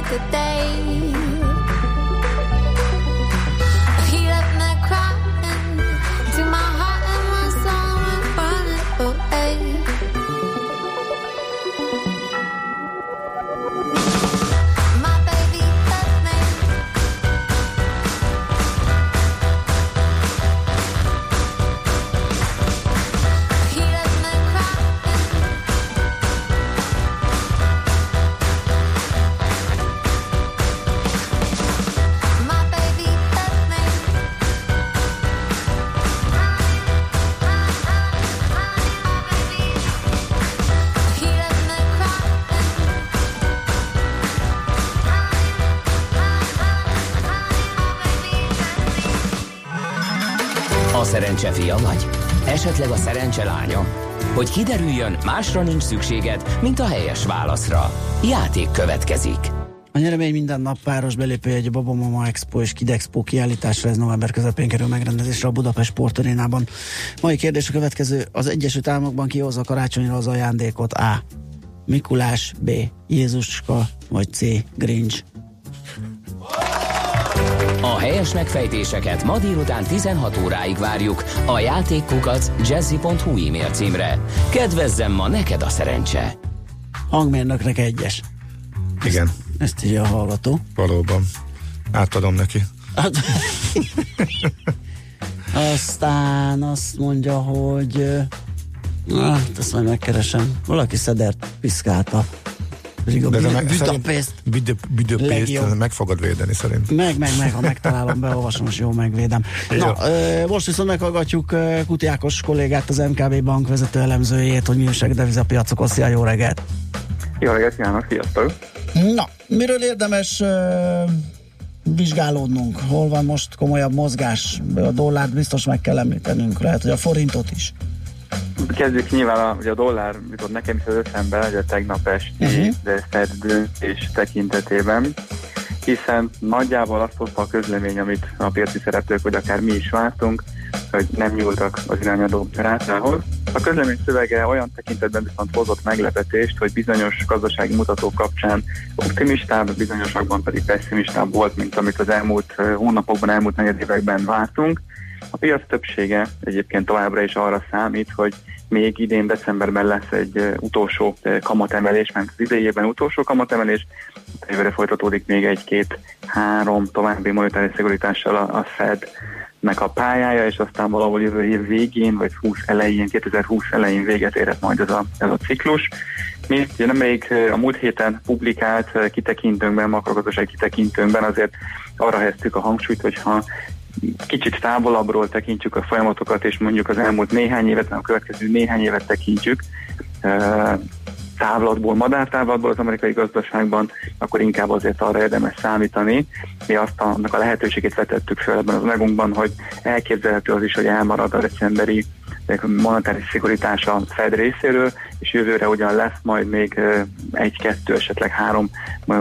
Today. Szerencse fia vagy? Esetleg a szerencse lánya? Hogy kiderüljön, másra nincs szükséged, mint a helyes válaszra. Játék következik. A nyeremény minden nap páros belépője egy Babamama Expo és Kidexpo kiállításra, ez november közepén kerül megrendezésre a Budapest Sportarénában. Mai kérdés a következő, az Egyesült Államokban kihozza karácsonyra az ajándékot A. Mikulás, B. Jézuska, vagy C. Grinch. A helyes megfejtéseket ma délután 16 óráig várjuk a játékkukac jazzy.hu e-mail címre. Kedvezzem ma neked a szerencse! Hangmérnöknek egyes. Igen. Ezt írja a hallgató. Valóban. Átadom neki. Aztán azt mondja, hogy hát ezt majd megkeresem. Valaki szedert piszkálta. De Budapest. Legjobb. meg fogod védeni szerint. Meg, meg, meg, ha megtalálom, beolvasom, és jól megvédem. Jó. Na, ö, most viszont meghallgatjuk Kuti Ákos kollégát, az MKB bank vezető elemzőjét, hogy mi újság devizapiacokon. Szia, jó reggelt! Jó reggelt kívánok, sziasztok! Na, miről érdemes ö, vizsgálódnunk? Hol van most komolyabb mozgás? A dollárt biztos meg kell említenünk, lehet, hogy a forintot is. Kezdjük nyilván a, ugye a dollár jutott nekem is az eszembe, hogy a tegnap esti uh-huh. Fed döntés tekintetében, hiszen nagyjából azt hozta a közlemény, amit a piaci szereplők, vagy akár mi is vártunk, hogy nem nyúltak az irányadó rátához. A közlemény szövege olyan tekintetben viszont hozott meglepetést, hogy bizonyos gazdasági mutatók kapcsán optimistább, bizonyosakban pedig pessimistább volt, mint amit az elmúlt hónapokban, elmúlt negyedévekben vártunk. A piac többsége egyébként továbbra is arra számít, hogy még idén decemberben lesz egy utolsó kamatemelés, mert az idejében utolsó kamatemelés, jövőre folytatódik még egy-két-három további monetáris szigorítással a, a Fed nek a pályája, és aztán valahol jövő év végén, vagy 20 elején, 2020 elején véget érhet majd ez a, ez a ciklus. Mi ugye nemrég a múlt héten publikált kitekintőnkben, makrogazdasági kitekintőnkben azért arra helyeztük a hangsúlyt, hogyha kicsit távolabbról tekintjük a folyamatokat, és mondjuk az elmúlt néhány évet, nem a következő néhány évet tekintjük, távlatból, madártávlatból az amerikai gazdaságban, akkor inkább azért arra érdemes számítani. Mi azt annak a lehetőségét vetettük fel ebben az anyagunkban, hogy elképzelhető az is, hogy elmarad a decemberi monetáris szigorítás a Fed részéről, és jövőre ugyan lesz majd még egy-kettő, esetleg három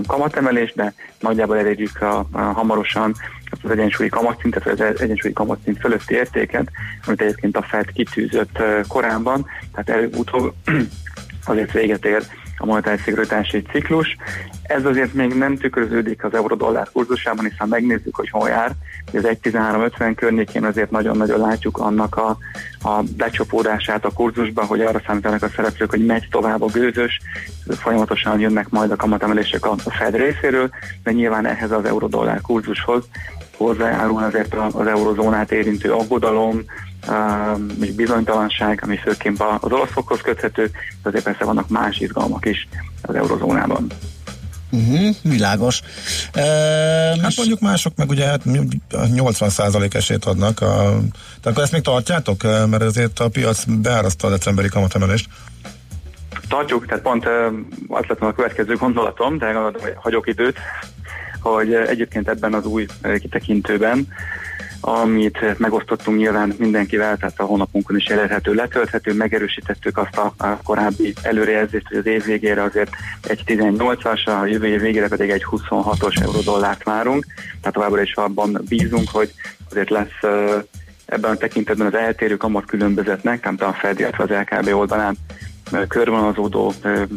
kamatemelés, de nagyjából elérjük a, a hamarosan az egyensúlyi kamatszintet, vagy az egyensúlyi kamatszint fölötti értéket, amit egyébként a Fed kitűzött korábban, tehát előbb-utóbb azért véget ér a monetáris szigorítási ciklus. Ez azért még nem tükröződik az euró-dollár kurzusában, hiszen megnézzük, hogy hol jár. Az 1.1350 környékén azért nagyon-nagyon látjuk annak a, a becsapódását a kurzusba, hogy arra számítanak a szereplők, hogy megy tovább a gőzös, folyamatosan jönnek majd a kamatemelések a, Fed részéről, de nyilván ehhez az euró-dollár kurzushoz hozzájárul azért az eurozónát érintő aggodalom, még bizonytalanság, ami főként az olaszokhoz köthető, de azért persze vannak más izgalmak is az eurozónában. Uh-huh, világos. Uh, Hát mondjuk mások meg ugye hát 80% esélyt adnak. A, tehát akkor ezt még tartjátok? Mert azért a piac beáraszta a decemberi kamatemelést. Tartjuk, tehát pont az lett a következő gondolatom, de hagyok időt, hogy egyébként ebben az új kitekintőben amit megosztottunk nyilván mindenkivel, tehát a honlapunkon is elérhető, letölthető, megerősítettük azt a, a korábbi előrejelzést, hogy az év végére azért egy 18-as, a jövő év végére pedig egy 26-os eurodollárt várunk, tehát továbbra is abban bízunk, hogy azért lesz ebben a tekintetben az eltérő kamat különbözetnek, tehát a Fed, illetve az LKB oldalán körvonalazódó,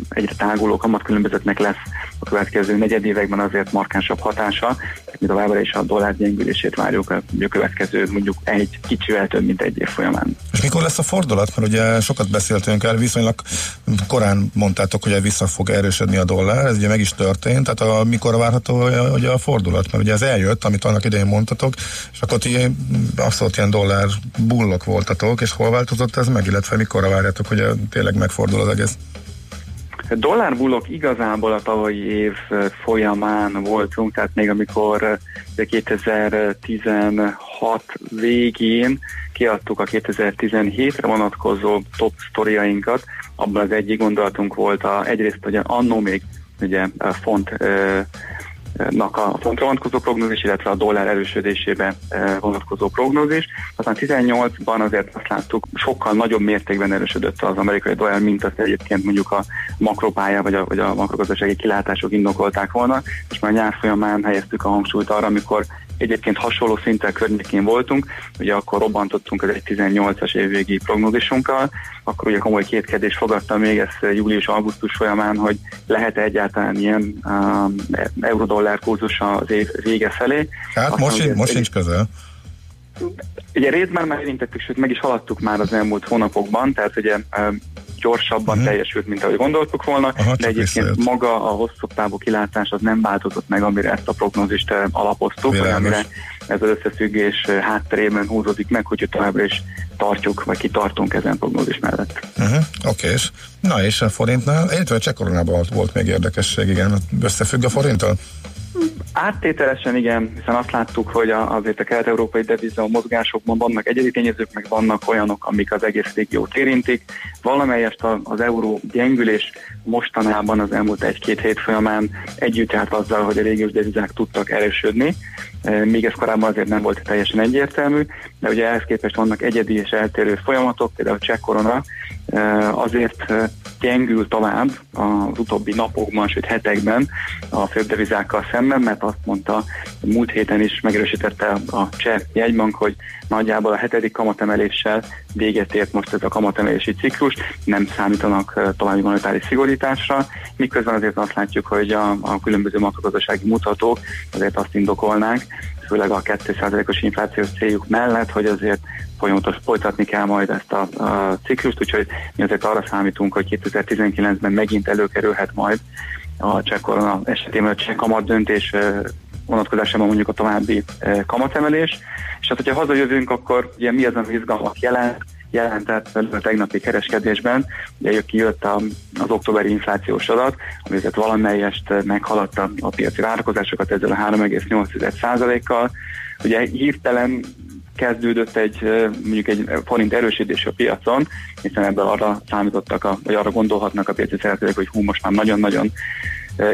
egyre táguló kamatkülönbözetnek lesz a következő negyedévekben azért markánsabb hatása, mi továbbra is a dollár gyengülését várjuk a következő mondjuk egy kicsivel több, mint egy év folyamán. És mikor lesz a fordulat? Mert ugye sokat beszéltünk el, viszonylag korán mondtátok, hogy vissza fog erősödni a dollár, ez ugye meg is történt, tehát a, mikor várható ugye a fordulat? Mert ugye ez eljött, amit annak idején mondtatok, és akkor ti abszolút ilyen dollár bullok voltatok, és hol változott ez meg, illetve mikor várjátok, hogy tényleg megfordul az egész? Dollárbullok igazából a tavalyi év folyamán voltunk, tehát még amikor 2016 végén kiadtuk a 2017-re vonatkozó top sztoriainkat, abban az egyik gondolatunk volt a, egyrészt, hogy annó még ugye font nak a fontra vonatkozó prognózis, illetve a dollár erősödésébe vonatkozó prognózis. Aztán 18-ban azért azt láttuk, sokkal nagyobb mértékben erősödött az amerikai dollár, mint azt egyébként mondjuk a makropálya vagy a, vagy a makrogazdasági kilátások indokolták volna, és már nyár folyamán helyeztük a hangsúlyt arra, amikor egyébként hasonló szinten környékén voltunk, ugye akkor robbantottunk az egy 18-as évvégi prognózisunkkal, akkor ugye komoly kétkedés fogadta még ezt július-augusztus folyamán, hogy lehet-e egyáltalán ilyen um, eurodollár kurzus az év vége felé. Hát Aztán most, most sincs közel. Ugye részben már érintettük, sőt meg is haladtuk már az elmúlt hónapokban, tehát ugye um, gyorsabban uh-huh. teljesült, mint ahogy gondoltuk volna. Aha, de egyébként visszajött. maga a hosszabb távú kilátás az nem változott meg, amire ezt a prognózist eh, alapoztuk, vagy amire ez az összefüggés eh, hátterében húzódik meg, hogy továbbra is tartjuk, vagy kitartunk ezen prognózis mellett. Uh-huh. Oké, és na és a forintnál, illetve a cseh koronában volt- volt még érdekesség, igen, összefügg a forinttal? Áttételesen igen, hiszen azt láttuk, hogy azért a kelet-európai deviza mozgásokban vannak egyedi tényezők, meg vannak olyanok, amik az egész régiót érintik. Valamelyest az euró gyengülés mostanában az elmúlt egy-két hét folyamán együtt járt azzal, hogy a régiós devizák tudtak erősödni, E, míg ez korábban azért nem volt teljesen egyértelmű, de ugye ehhez képest vannak egyedi és eltérő folyamatok, például a cseh korona azért gyengül tovább az utóbbi napokban, sőt hetekben a fődevizákkal szemben, mert azt mondta, múlt héten is megerősítette a cseh jegybank, hogy nagyjából a hetedik kamatemeléssel véget ért most ez a kamatemelési ciklus, nem számítanak további monetáris szigorításra, miközben azért azt látjuk, hogy a, a különböző makrogazdasági mutatók azért azt indokolnánk, főleg a 2%-os inflációs céljuk mellett, hogy azért folyamatos folytatni kell majd ezt a, a ciklust, úgyhogy mi azért arra számítunk, hogy 2019-ben megint előkerülhet majd a cseh korona esetében a cseh kamat döntés vonatkozásában mondjuk a további kamatemelés. És hát, hogyha hazajövünk, akkor ugye mi az, ami izgalmat jelent, jelentett a tegnapi kereskedésben, ugye jött kijött az októberi inflációs adat, ami azért valamelyest eh, meghaladta a piaci várakozásokat ezzel a 3,8%-kal. Ugye hirtelen kezdődött egy eh, mondjuk egy forint erősítés a piacon, hiszen ebből arra számítottak, a, vagy arra gondolhatnak a piaci szereplők, hogy hú, most már nagyon-nagyon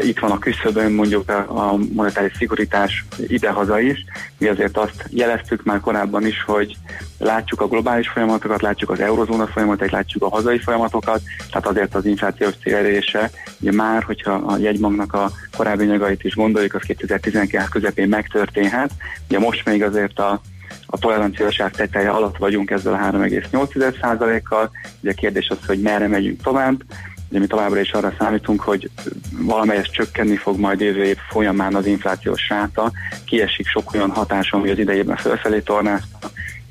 itt van a küszöbön mondjuk a, monetáris szigorítás idehaza is. Mi azért azt jeleztük már korábban is, hogy látjuk a globális folyamatokat, látjuk az eurozóna folyamatait, látjuk a hazai folyamatokat, tehát azért az inflációs célérése, ugye már, hogyha a jegybanknak a korábbi anyagait is gondoljuk, az 2019 közepén megtörténhet. Ugye most még azért a a toleranciaság teteje alatt vagyunk ezzel a 3,8%-kal. Ugye a kérdés az, hogy merre megyünk tovább. Ugye mi továbbra is arra számítunk, hogy valamelyest csökkenni fog majd jövő év folyamán az inflációs ráta. Kiesik sok olyan hatás, ami az idejében felfelé tornázta.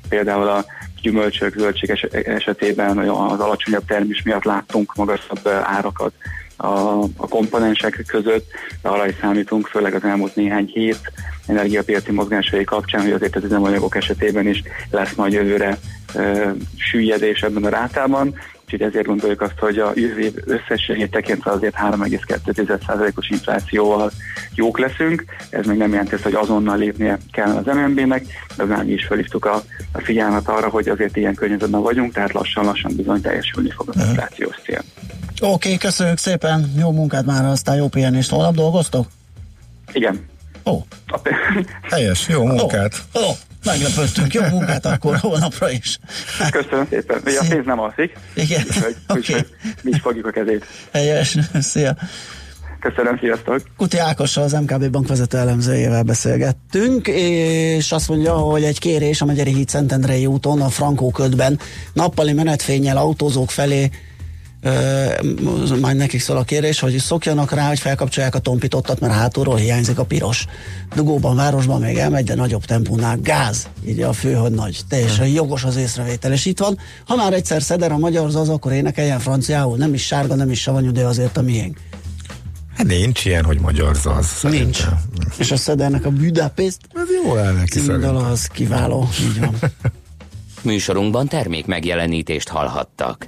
Például a gyümölcsök, zöldség es- esetében az alacsonyabb termés miatt láttunk magasabb árakat a, a komponensek között, de arra is számítunk, főleg az elmúlt néhány hét energiapiaci mozgásai kapcsán, hogy azért az üzemanyagok esetében is lesz majd jövőre e, süllyedés ebben a rátában, úgyhogy ezért gondoljuk azt, hogy a jövő év összességét tekintve azért 3,2%-os inflációval jók leszünk. Ez még nem jelenti azt, hogy azonnal lépnie kell az MNB-nek, de már mi is felhívtuk a, a figyelmet arra, hogy azért ilyen környezetben vagyunk, tehát lassan-lassan bizony teljesülni fog az inflációs cél. Oké, okay, köszönjük szépen, jó munkát már, aztán jó pihenést. Holnap dolgoztok? Igen. Ó. Helyes, jó munkát. Ó, ó, meglepődtünk, jó munkát akkor holnapra is. Köszönöm szépen. Ugye a pénz nem alszik. Igen. Úgyhogy, úgyhogy mi is fogjuk a kezét. Helyes, szia. Köszönöm, sziasztok. Kuti Ákossal, az MKB bank vezető elemzőjével beszélgettünk, és azt mondja, hogy egy kérés a Megyeri híd Szentendrei úton, a Frankó ködben nappali menetfényel autózók felé majd nekik szól a kérés, hogy szokjanak rá, hogy felkapcsolják a tompítottat, mert hátulról hiányzik a piros. Dugóban, városban még elmegy, de nagyobb tempónál gáz. Így a fő, hogy nagy. Teljesen jogos az észrevétel. És itt van, ha már egyszer szeder a magyar az, akkor énekeljen franciául. Nem is sárga, nem is savanyú, de azért a miénk. Hát nincs ilyen, hogy magyar zaz. Nincs. És a szedernek a Budapest Ez jó el neki az kiváló. Így van. Műsorunkban termék megjelenítést hallhattak.